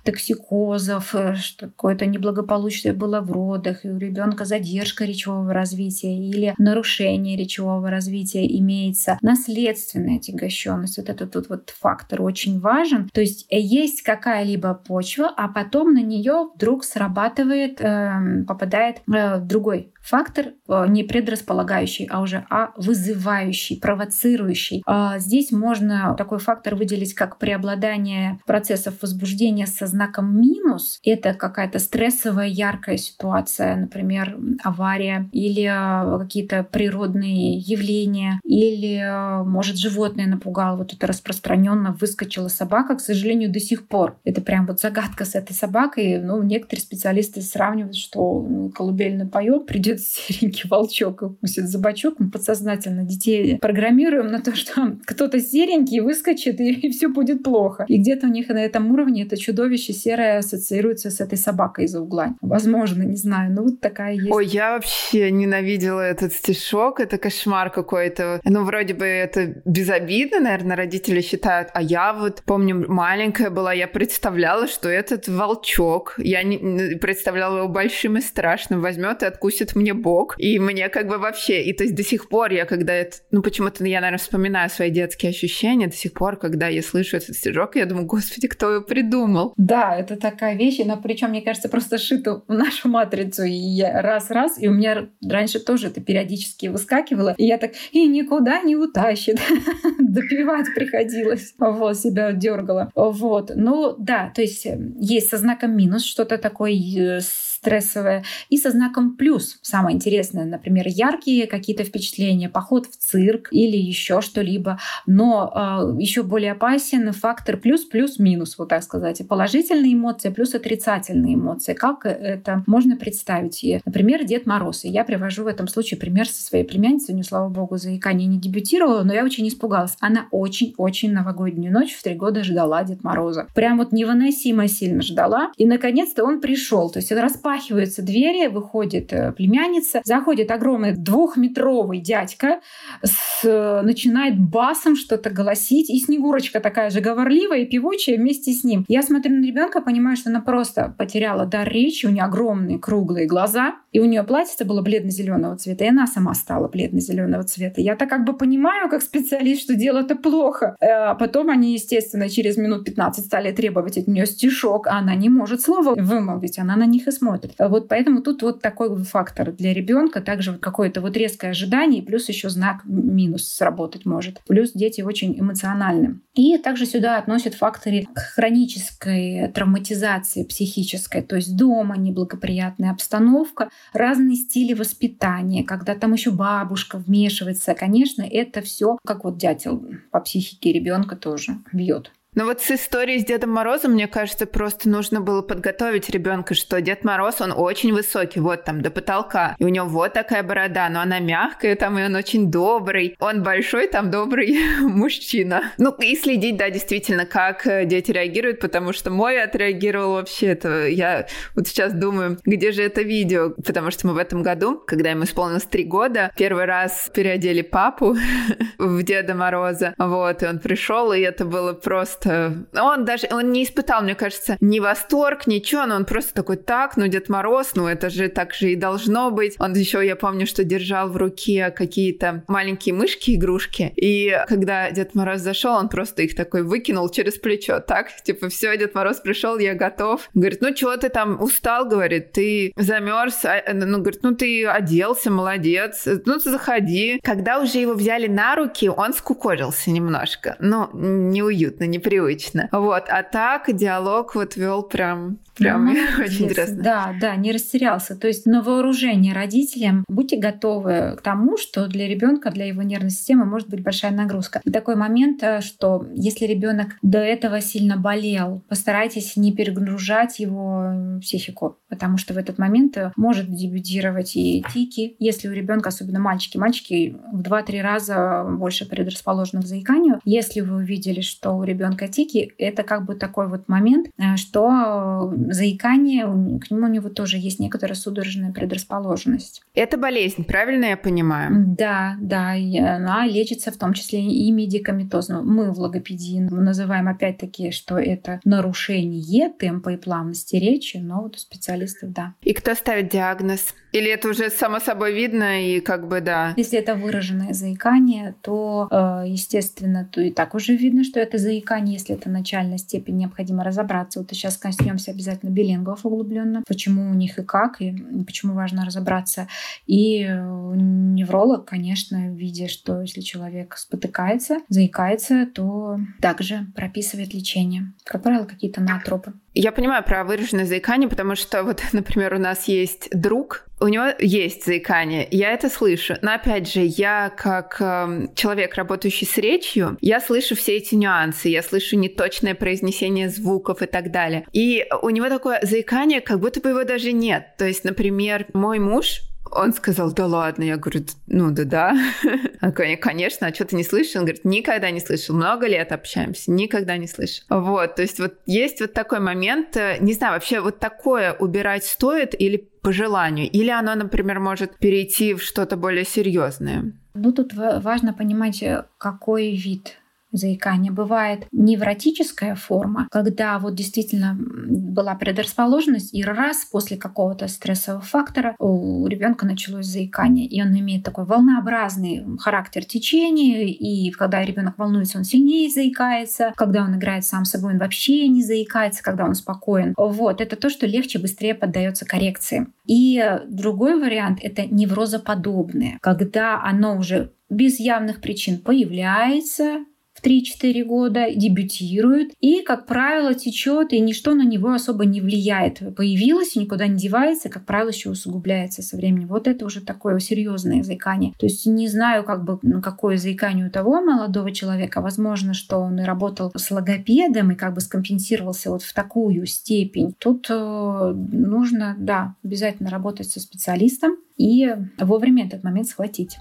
отзыв, э, что какое-то неблагополучие было в родах, и у ребенка задержка речевого развития или нарушение речевого развития имеется, наследственная отягощенность, вот этот тут вот фактор очень важен. То есть э, есть какая-либо почва, а потом на нее вдруг срабатывает, эм, попадает э, другой фактор э, не предрасполагающий, а уже а вызывающий, провоцирующий. А здесь можно такой фактор выделить как преобладание процессов возбуждения со знаком минус. Это какая-то стрессовая, яркая ситуация, например, авария или э, какие-то природные явления, или, э, может, животное напугало. Вот это распространенно выскочила собака, к сожалению, до сих пор. Это прям вот загадка с этой собакой. Ну, некоторые специалисты сравнивают, что ну, колыбельно поет, придет серенький волчок и укусит за бочок. Мы подсознательно детей программируем на то, что кто-то серенький выскочит, и, и все будет плохо. И где-то у них на этом уровне это чудовище серое ассоциируется с этой собакой из-за угла. Возможно, не знаю, но вот такая есть. Ой, я вообще ненавидела этот стишок, это кошмар какой-то. Ну, вроде бы это безобидно, наверное, родители считают, а я вот помню, маленькая была, я представляла, что этот волчок, я не представляла его большим и страшным, возьмет и откусит мне бок. И мне как бы вообще, и то есть до сих пор я, когда это, ну почему-то я, наверное, вспоминаю свои детские ощущения, до сих пор, когда я слышу этот стежок, я думаю, господи, кто его придумал? Да, это такая вещь, но причем, мне кажется, просто шито в нашу матрицу, и я раз-раз, и у меня раньше тоже это периодически выскакивало, и я так, и никуда не утащит. Допивать приходилось. Вот, себя дергала. Вот. Ну, да, то есть э, есть со знаком минус что-то такое э, стрессовое, и со знаком плюс. Самое интересное, например, яркие какие-то впечатления, поход в цирк или еще что-либо. Но э, еще более опасен фактор плюс, плюс, минус, вот так сказать. Положительные эмоции плюс отрицательные эмоции. Как это можно представить? Например, Дед Мороз. И я привожу в этом случае пример со своей племянницей. У нее, слава богу, заикание не дебютировала, но я очень испугалась. Она очень-очень новогоднюю ночь в три года ждала Дед Мороза. Прям вот невыносимо сильно ждала. И, наконец-то, он пришел. То есть он распал распахиваются двери, выходит э, племянница, заходит огромный двухметровый дядька, с, э, начинает басом что-то голосить, и Снегурочка такая же говорливая и певучая вместе с ним. Я смотрю на ребенка, понимаю, что она просто потеряла дар речи, у нее огромные круглые глаза, и у нее платье было бледно-зеленого цвета, и она сама стала бледно-зеленого цвета. Я-то как бы понимаю, как специалист, что дело это плохо. Э, а потом они, естественно, через минут 15 стали требовать от нее стишок, а она не может слова вымолвить, она на них и смотрит смотрит. Вот поэтому тут вот такой фактор для ребенка, также вот какое-то вот резкое ожидание, плюс еще знак минус сработать может. Плюс дети очень эмоциональны. И также сюда относят факторы хронической травматизации психической, то есть дома неблагоприятная обстановка, разные стили воспитания, когда там еще бабушка вмешивается, конечно, это все как вот дятел по психике ребенка тоже бьет. Но вот с историей с Дедом Морозом, мне кажется, просто нужно было подготовить ребенка, что Дед Мороз, он очень высокий, вот там, до потолка. И у него вот такая борода, но она мягкая, там, и он очень добрый. Он большой, там, добрый мужчина. Ну, и следить, да, действительно, как э, дети реагируют, потому что мой отреагировал вообще это. Я вот сейчас думаю, где же это видео? Потому что мы в этом году, когда ему исполнилось три года, первый раз переодели папу в Деда Мороза. Вот, и он пришел, и это было просто просто... Он даже, он не испытал, мне кажется, ни восторг, ничего, но он просто такой, так, ну, Дед Мороз, ну, это же так же и должно быть. Он еще, я помню, что держал в руке какие-то маленькие мышки, игрушки, и когда Дед Мороз зашел, он просто их такой выкинул через плечо, так, типа, все, Дед Мороз пришел, я готов. Говорит, ну, чего ты там устал, говорит, ты замерз, а, ну, говорит, ну, ты оделся, молодец, ну, заходи. Когда уже его взяли на руки, он скукожился немножко, ну, неуютно, неприятно привычно. Вот, а так диалог вот вел прям Прям ну, очень интересно. Да, да, не растерялся. То есть на вооружение родителям будьте готовы к тому, что для ребенка, для его нервной системы может быть большая нагрузка. И такой момент, э, что если ребенок до этого сильно болел, постарайтесь не перегружать его психику, потому что в этот момент э, может дебютировать и тики. Если у ребенка, особенно мальчики, мальчики в 2-3 раза больше предрасположены к заиканию. Если вы увидели, что у ребенка тики, это как бы такой вот момент, э, что заикание, к нему у него тоже есть некоторая судорожная предрасположенность. Это болезнь, правильно я понимаю? Да, да, и она лечится в том числе и медикаментозно. Мы в логопедии называем опять-таки, что это нарушение темпа и плавности речи, но вот у специалистов да. И кто ставит диагноз? Или это уже само собой видно и как бы да? Если это выраженное заикание, то, э, естественно, то и так уже видно, что это заикание. Если это начальная степень, необходимо разобраться. Вот сейчас коснемся обязательно обязательно билингвов углубленно, почему у них и как, и почему важно разобраться. И невролог, конечно, видя, что если человек спотыкается, заикается, то также прописывает лечение. Как правило, какие-то натропы. Я понимаю про выраженное заикание, потому что вот, например, у нас есть друг, у него есть заикание, я это слышу. Но опять же, я как э, человек, работающий с речью, я слышу все эти нюансы, я слышу неточное произнесение звуков и так далее. И у него такое заикание, как будто бы его даже нет. То есть, например, мой муж он сказал, да ладно. Я говорю, ну да да. Он говорит, конечно, а что ты не слышал? Он говорит, никогда не слышал. Много лет общаемся, никогда не слышал. Вот, то есть вот есть вот такой момент, э, не знаю, вообще вот такое убирать стоит или по желанию, или оно, например, может перейти в что-то более серьезное? Ну, тут важно понимать, э, какой вид заикания. Бывает невротическая форма, когда вот действительно была предрасположенность, и раз после какого-то стрессового фактора у ребенка началось заикание, и он имеет такой волнообразный характер течения, и когда ребенок волнуется, он сильнее заикается, когда он играет сам собой, он вообще не заикается, когда он спокоен. Вот, это то, что легче, быстрее поддается коррекции. И другой вариант — это неврозоподобное, когда оно уже без явных причин появляется, 3-4 года, дебютирует и, как правило, течет, и ничто на него особо не влияет. Появилось и никуда не девается, как правило, еще усугубляется со временем. Вот это уже такое серьезное заикание. То есть не знаю, как бы, какое заикание у того молодого человека. Возможно, что он и работал с логопедом и как бы скомпенсировался вот в такую степень. Тут э, нужно, да, обязательно работать со специалистом и вовремя этот момент схватить.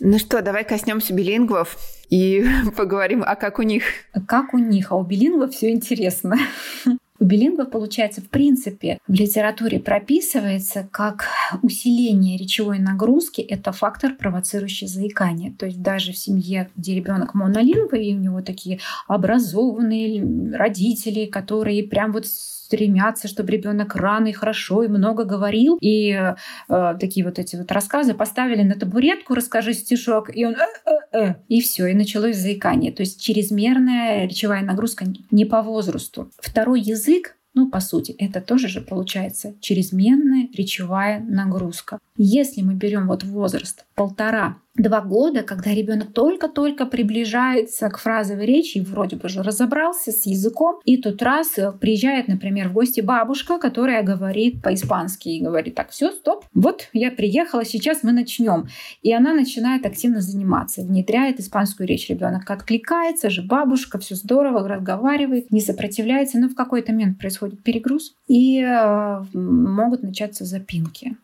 Ну что, давай коснемся билингвов и поговорим, а как у них? Как у них? А у билингвов все интересно. У билингвов, получается, в принципе, в литературе прописывается как усиление речевой нагрузки – это фактор, провоцирующий заикание. То есть даже в семье, где ребенок монолингвый, и у него такие образованные родители, которые прям вот стремятся, чтобы ребенок рано и хорошо и много говорил. И э, такие вот эти вот рассказы поставили на табуретку, расскажи стишок, и он э -э -э, и все, и началось заикание. То есть чрезмерная речевая нагрузка не по возрасту. Второй язык ну, по сути, это тоже же получается чрезмерная речевая нагрузка. Если мы берем вот возраст полтора два года, когда ребенок только-только приближается к фразовой речи, вроде бы же разобрался с языком, и тут раз э, приезжает, например, в гости бабушка, которая говорит по-испански и говорит, так, все, стоп, вот я приехала, сейчас мы начнем. И она начинает активно заниматься, внедряет испанскую речь. Ребенок откликается же, бабушка, все здорово, разговаривает, не сопротивляется, но в какой-то момент происходит перегруз, и э, могут начаться запинки.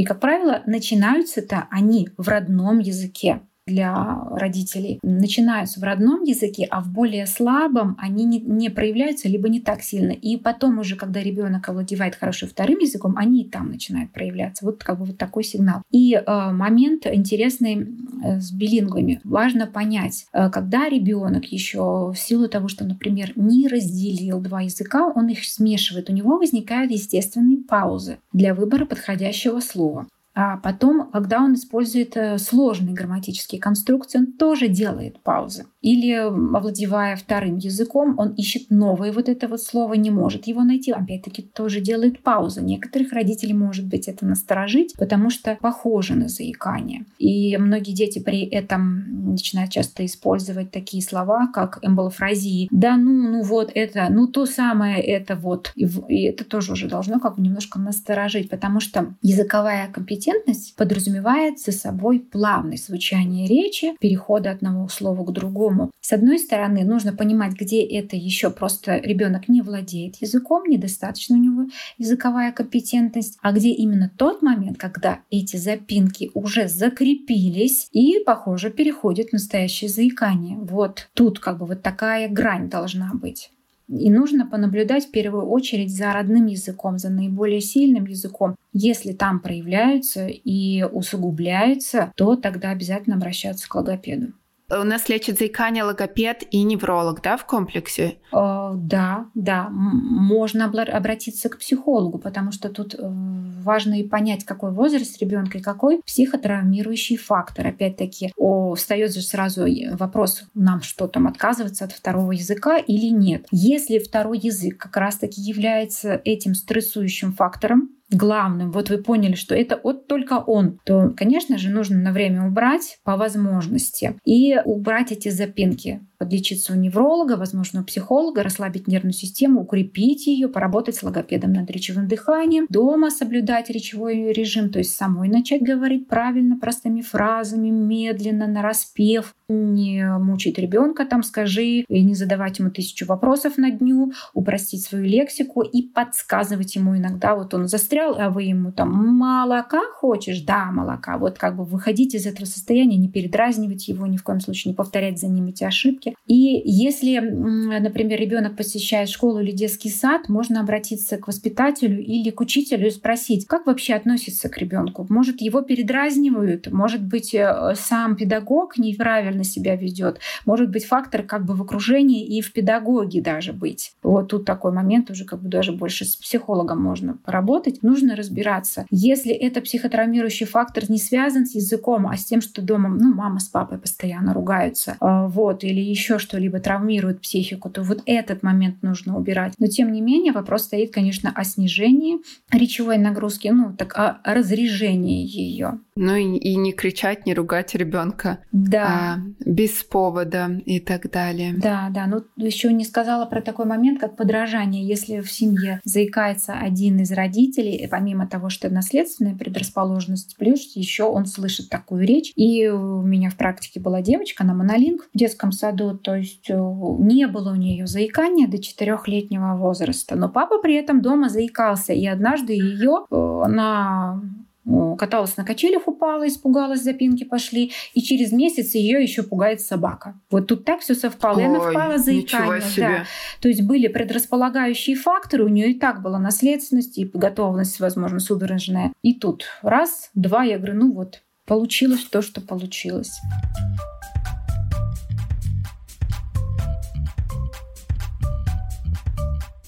И, как правило, начинаются-то они в родном языке для родителей начинаются в родном языке, а в более слабом они не, не проявляются либо не так сильно. И потом уже, когда ребенок овладевает хорошо вторым языком, они и там начинают проявляться. Вот как бы вот такой сигнал. И э, момент интересный э, с билингвами. Важно понять, э, когда ребенок еще в силу того, что, например, не разделил два языка, он их смешивает, у него возникают естественные паузы для выбора подходящего слова. А потом, когда он использует э, сложные грамматические конструкции, он тоже делает паузы. Или, овладевая вторым языком, он ищет новое вот это вот слово, не может его найти. Опять-таки, тоже делает паузу. Некоторых родителей, может быть, это насторожить, потому что похоже на заикание. И многие дети при этом начинают часто использовать такие слова, как эмболофразии. Да ну, ну вот это, ну то самое это вот. И, это тоже уже должно как бы немножко насторожить, потому что языковая компетентность подразумевает за собой плавность звучания речи, перехода одного слова к другому, по-другому. С одной стороны, нужно понимать, где это еще просто ребенок не владеет языком, недостаточно у него языковая компетентность, а где именно тот момент, когда эти запинки уже закрепились и, похоже, переходит в настоящее заикание. Вот тут как бы вот такая грань должна быть. И нужно понаблюдать в первую очередь за родным языком, за наиболее сильным языком. Если там проявляются и усугубляются, то тогда обязательно обращаться к логопеду. У нас лечит заикание логопед и невролог, да, в комплексе? Э, да, да. Можно обратиться к психологу, потому что тут э, важно и понять, какой возраст ребенка и какой психотравмирующий фактор. Опять-таки, встает же сразу вопрос, нам что там отказываться от второго языка или нет. Если второй язык как раз-таки является этим стрессующим фактором, главным, вот вы поняли, что это вот только он, то, конечно же, нужно на время убрать по возможности и убрать эти запинки подлечиться у невролога, возможно, у психолога, расслабить нервную систему, укрепить ее, поработать с логопедом над речевым дыханием, дома соблюдать речевой режим, то есть самой начать говорить правильно, простыми фразами, медленно, на распев, не мучить ребенка, там скажи, и не задавать ему тысячу вопросов на дню, упростить свою лексику и подсказывать ему иногда, вот он застрял, а вы ему там молока хочешь? Да, молока. Вот как бы выходить из этого состояния, не передразнивать его, ни в коем случае не повторять за ним эти ошибки, И если, например, ребенок посещает школу или детский сад, можно обратиться к воспитателю или к учителю и спросить, как вообще относится к ребенку. Может, его передразнивают, может быть, э, сам педагог неправильно себя ведет, может быть, фактор как бы в окружении и в педагоге даже быть. Вот тут такой момент уже как бы даже больше с психологом можно поработать. Нужно разбираться. Если это психотравмирующий фактор не связан с языком, а с тем, что дома ну, мама с папой постоянно ругаются, э, вот, или еще что-либо травмирует психику, то вот этот момент нужно убирать. Но тем не менее вопрос стоит, конечно, о снижении речевой нагрузки, ну так о разрежении ее. Ну и, и не кричать, не ругать ребенка. Да. А, без повода и так далее. Да, да. Ну еще не сказала про такой момент, как подражание. Если в семье заикается один из родителей, помимо того, что наследственная предрасположенность, плюс еще он слышит такую речь. И у меня в практике была девочка, она монолинг в детском саду году, то есть э, не было у нее заикания до четырехлетнего возраста. Но папа при этом дома заикался. И однажды ее э, она э, каталась на качелях, упала, испугалась, запинки пошли, и через месяц ее еще пугает собака. Вот тут так все совпало, Ой, и она впала заикание. Да. То есть были предрасполагающие факторы, у нее и так была наследственность и готовность, возможно, судорожная. И тут раз, два, я говорю, ну вот, получилось то, что получилось.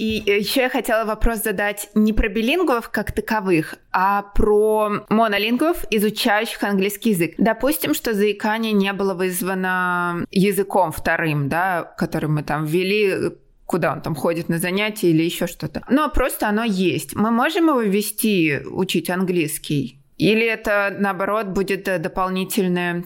И еще я хотела вопрос задать не про билингвов как таковых, а про монолингвов, изучающих английский язык. Допустим, что заикание не было вызвано языком вторым, да, который мы там ввели куда он там ходит на занятия или еще что-то. Но просто оно есть. Мы можем его ввести, учить английский? Или это, наоборот, будет дополнительная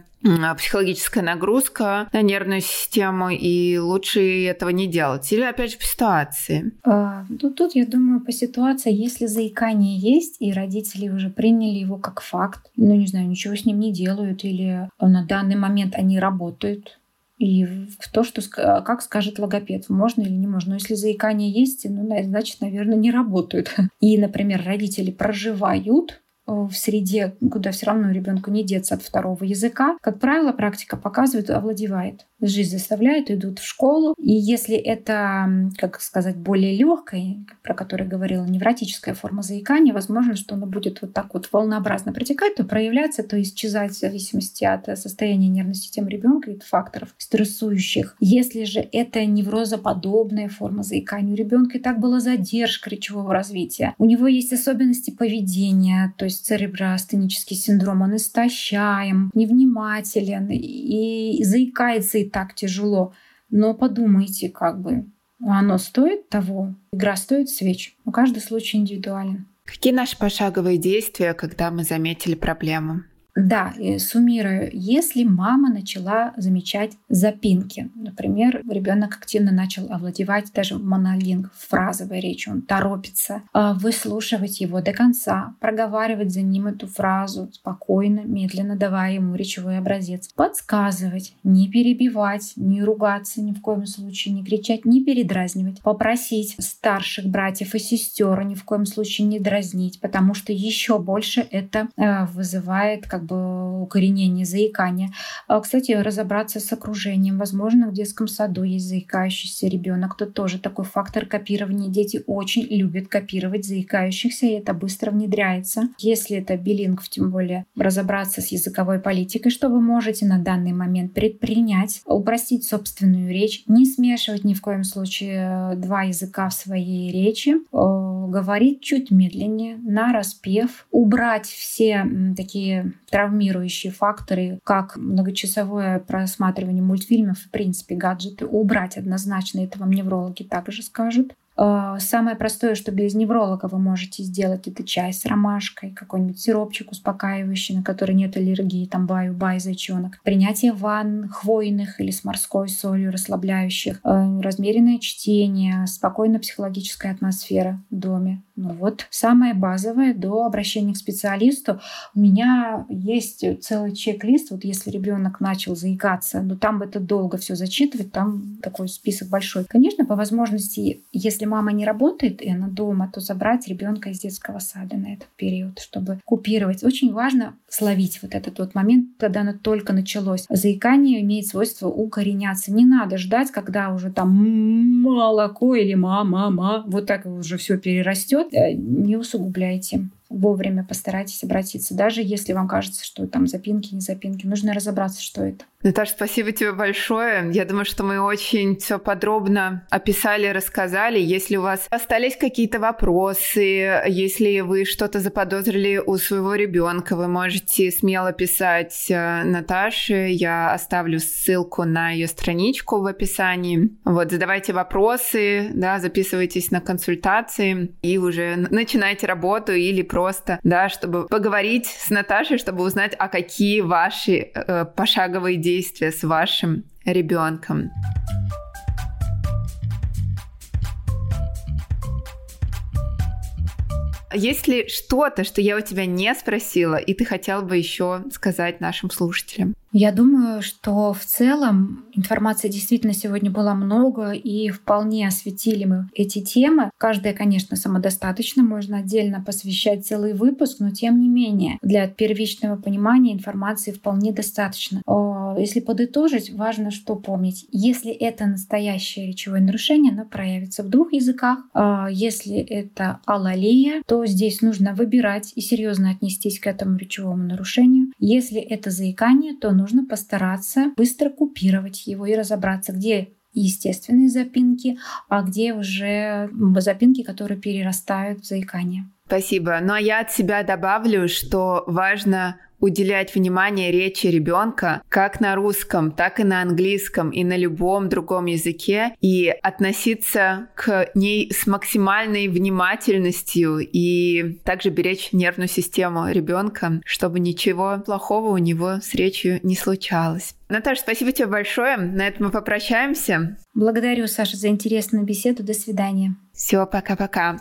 психологическая нагрузка на нервную систему, и лучше этого не делать? Или, опять же, по ситуации? А, ну, тут, я думаю, по ситуации, если заикание есть, и родители уже приняли его как факт, ну, не знаю, ничего с ним не делают, или на данный момент они работают, и в то, что как скажет логопед, можно или не можно. Но если заикание есть, ну, значит, наверное, не работают. И, например, родители проживают в среде, куда все равно ребенку не деться от второго языка, как правило, практика показывает, овладевает жизнь заставляет, идут в школу. И если это, как сказать, более легкая, про которую говорила, невротическая форма заикания, возможно, что она будет вот так вот волнообразно протекать, то проявляться, то исчезать в зависимости от состояния нервной системы ребенка и факторов стрессующих. Если же это неврозоподобная форма заикания, у ребенка и так была задержка речевого развития, у него есть особенности поведения, то есть цереброастенический синдром, он истощаем, невнимателен и заикается и так тяжело. Но подумайте, как бы, оно стоит того? Игра стоит свеч. У каждый случай индивидуален. Какие наши пошаговые действия, когда мы заметили проблему? Да, суммирую, если мама начала замечать запинки, например, ребенок активно начал овладевать даже монолинг, фразовой речью, он торопится, а выслушивать его до конца, проговаривать за ним эту фразу спокойно, медленно давая ему речевой образец, подсказывать, не перебивать, не ругаться ни в коем случае, не кричать, не передразнивать, попросить старших братьев и сестер ни в коем случае не дразнить, потому что еще больше это э, вызывает как бы укоренение заикания. А, кстати, разобраться с окружением. Возможно, в детском саду есть заикающийся ребенок. То тоже такой фактор копирования. Дети очень любят копировать заикающихся, и это быстро внедряется. Если это билингв, тем более разобраться с языковой политикой, что вы можете на данный момент предпринять, упростить собственную речь, не смешивать ни в коем случае э, два языка в своей речи, э, говорить чуть медленнее, на распев, убрать все такие травмирующие факторы, как многочасовое просматривание мультфильмов, в принципе, гаджеты, убрать однозначно, это вам неврологи также скажут. Э, самое простое, что без невролога вы можете сделать, это чай с ромашкой, какой-нибудь сиропчик успокаивающий, на который нет аллергии, там баю-бай, зайчонок. Принятие ванн хвойных или с морской солью расслабляющих, э, размеренное чтение, спокойная психологическая атмосфера в доме. Ну вот самое базовое до обращения к специалисту. У меня есть целый чек-лист. Вот если ребенок начал заикаться, но там это долго все зачитывать, там такой список большой. Конечно, по возможности, если мама не работает и она дома, то забрать ребенка из детского сада на этот период, чтобы купировать. Очень важно словить вот этот вот момент, когда оно только началось. Заикание имеет свойство укореняться. Не надо ждать, когда уже там молоко или мама, мама, вот так уже все перерастет. Э, не усугубляйте вовремя постарайтесь обратиться. Даже если вам кажется, что там запинки, не запинки, нужно разобраться, что это. Наташа, спасибо тебе большое. Я думаю, что мы очень все подробно описали, рассказали. Если у вас остались какие-то вопросы, если вы что-то заподозрили у своего ребенка, вы можете смело писать э, Наташе. Я оставлю ссылку на ее страничку в описании. Вот, задавайте вопросы, да, записывайтесь на консультации и уже начинайте работу или просто, да, чтобы поговорить с Наташей, чтобы узнать, а какие ваши э, пошаговые действия с вашим ребенком. Есть ли что-то, что я у тебя не спросила, и ты хотел бы еще сказать нашим слушателям? Я думаю, что в целом информации действительно сегодня было много, и вполне осветили мы эти темы. Каждая, конечно, самодостаточно, можно отдельно посвящать целый выпуск, но тем не менее для первичного понимания информации вполне достаточно. Если подытожить, важно что помнить. Если это настоящее речевое нарушение, оно проявится в двух языках. А если это алалия, то здесь нужно выбирать и серьезно отнестись к этому речевому нарушению. Если это заикание, то нужно нужно постараться быстро купировать его и разобраться, где естественные запинки, а где уже запинки, которые перерастают в заикание. Спасибо. Ну а я от себя добавлю, что важно уделять внимание речи ребенка как на русском, так и на английском и на любом другом языке и относиться к ней с максимальной внимательностью и также беречь нервную систему ребенка, чтобы ничего плохого у него с речью не случалось. Наташа, спасибо тебе большое. На этом мы попрощаемся. Благодарю, Саша, за интересную беседу. До свидания. Все, пока-пока.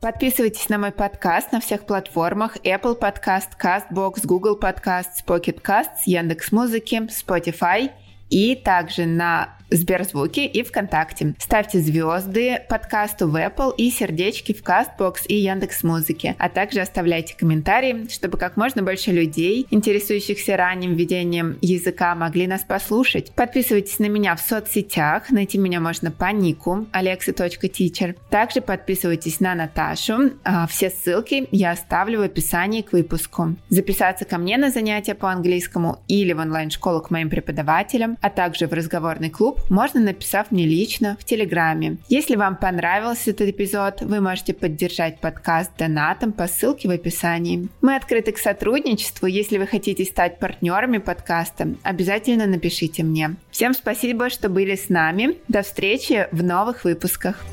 Подписывайтесь на мой подкаст на всех платформах. Apple Podcast, CastBox, Google Podcast, Pocket Casts, Яндекс.Музыки, Spotify. И также на Сберзвуки и ВКонтакте. Ставьте звезды подкасту в Apple и сердечки в Castbox и Яндекс Музыке, а также оставляйте комментарии, чтобы как можно больше людей, интересующихся ранним ведением языка, могли нас послушать. Подписывайтесь на меня в соцсетях, найти меня можно по нику alexa.teacher. Также подписывайтесь на Наташу, а, все ссылки я оставлю в описании к выпуску. Записаться ко мне на занятия по английскому или в онлайн-школу к моим преподавателям, а также в разговорный клуб можно написав мне лично в Телеграме. Если вам понравился этот эпизод, вы можете поддержать подкаст донатом по ссылке в описании. Мы открыты к сотрудничеству. Если вы хотите стать партнерами подкаста, обязательно напишите мне. Всем спасибо, что были с нами. До встречи в новых выпусках.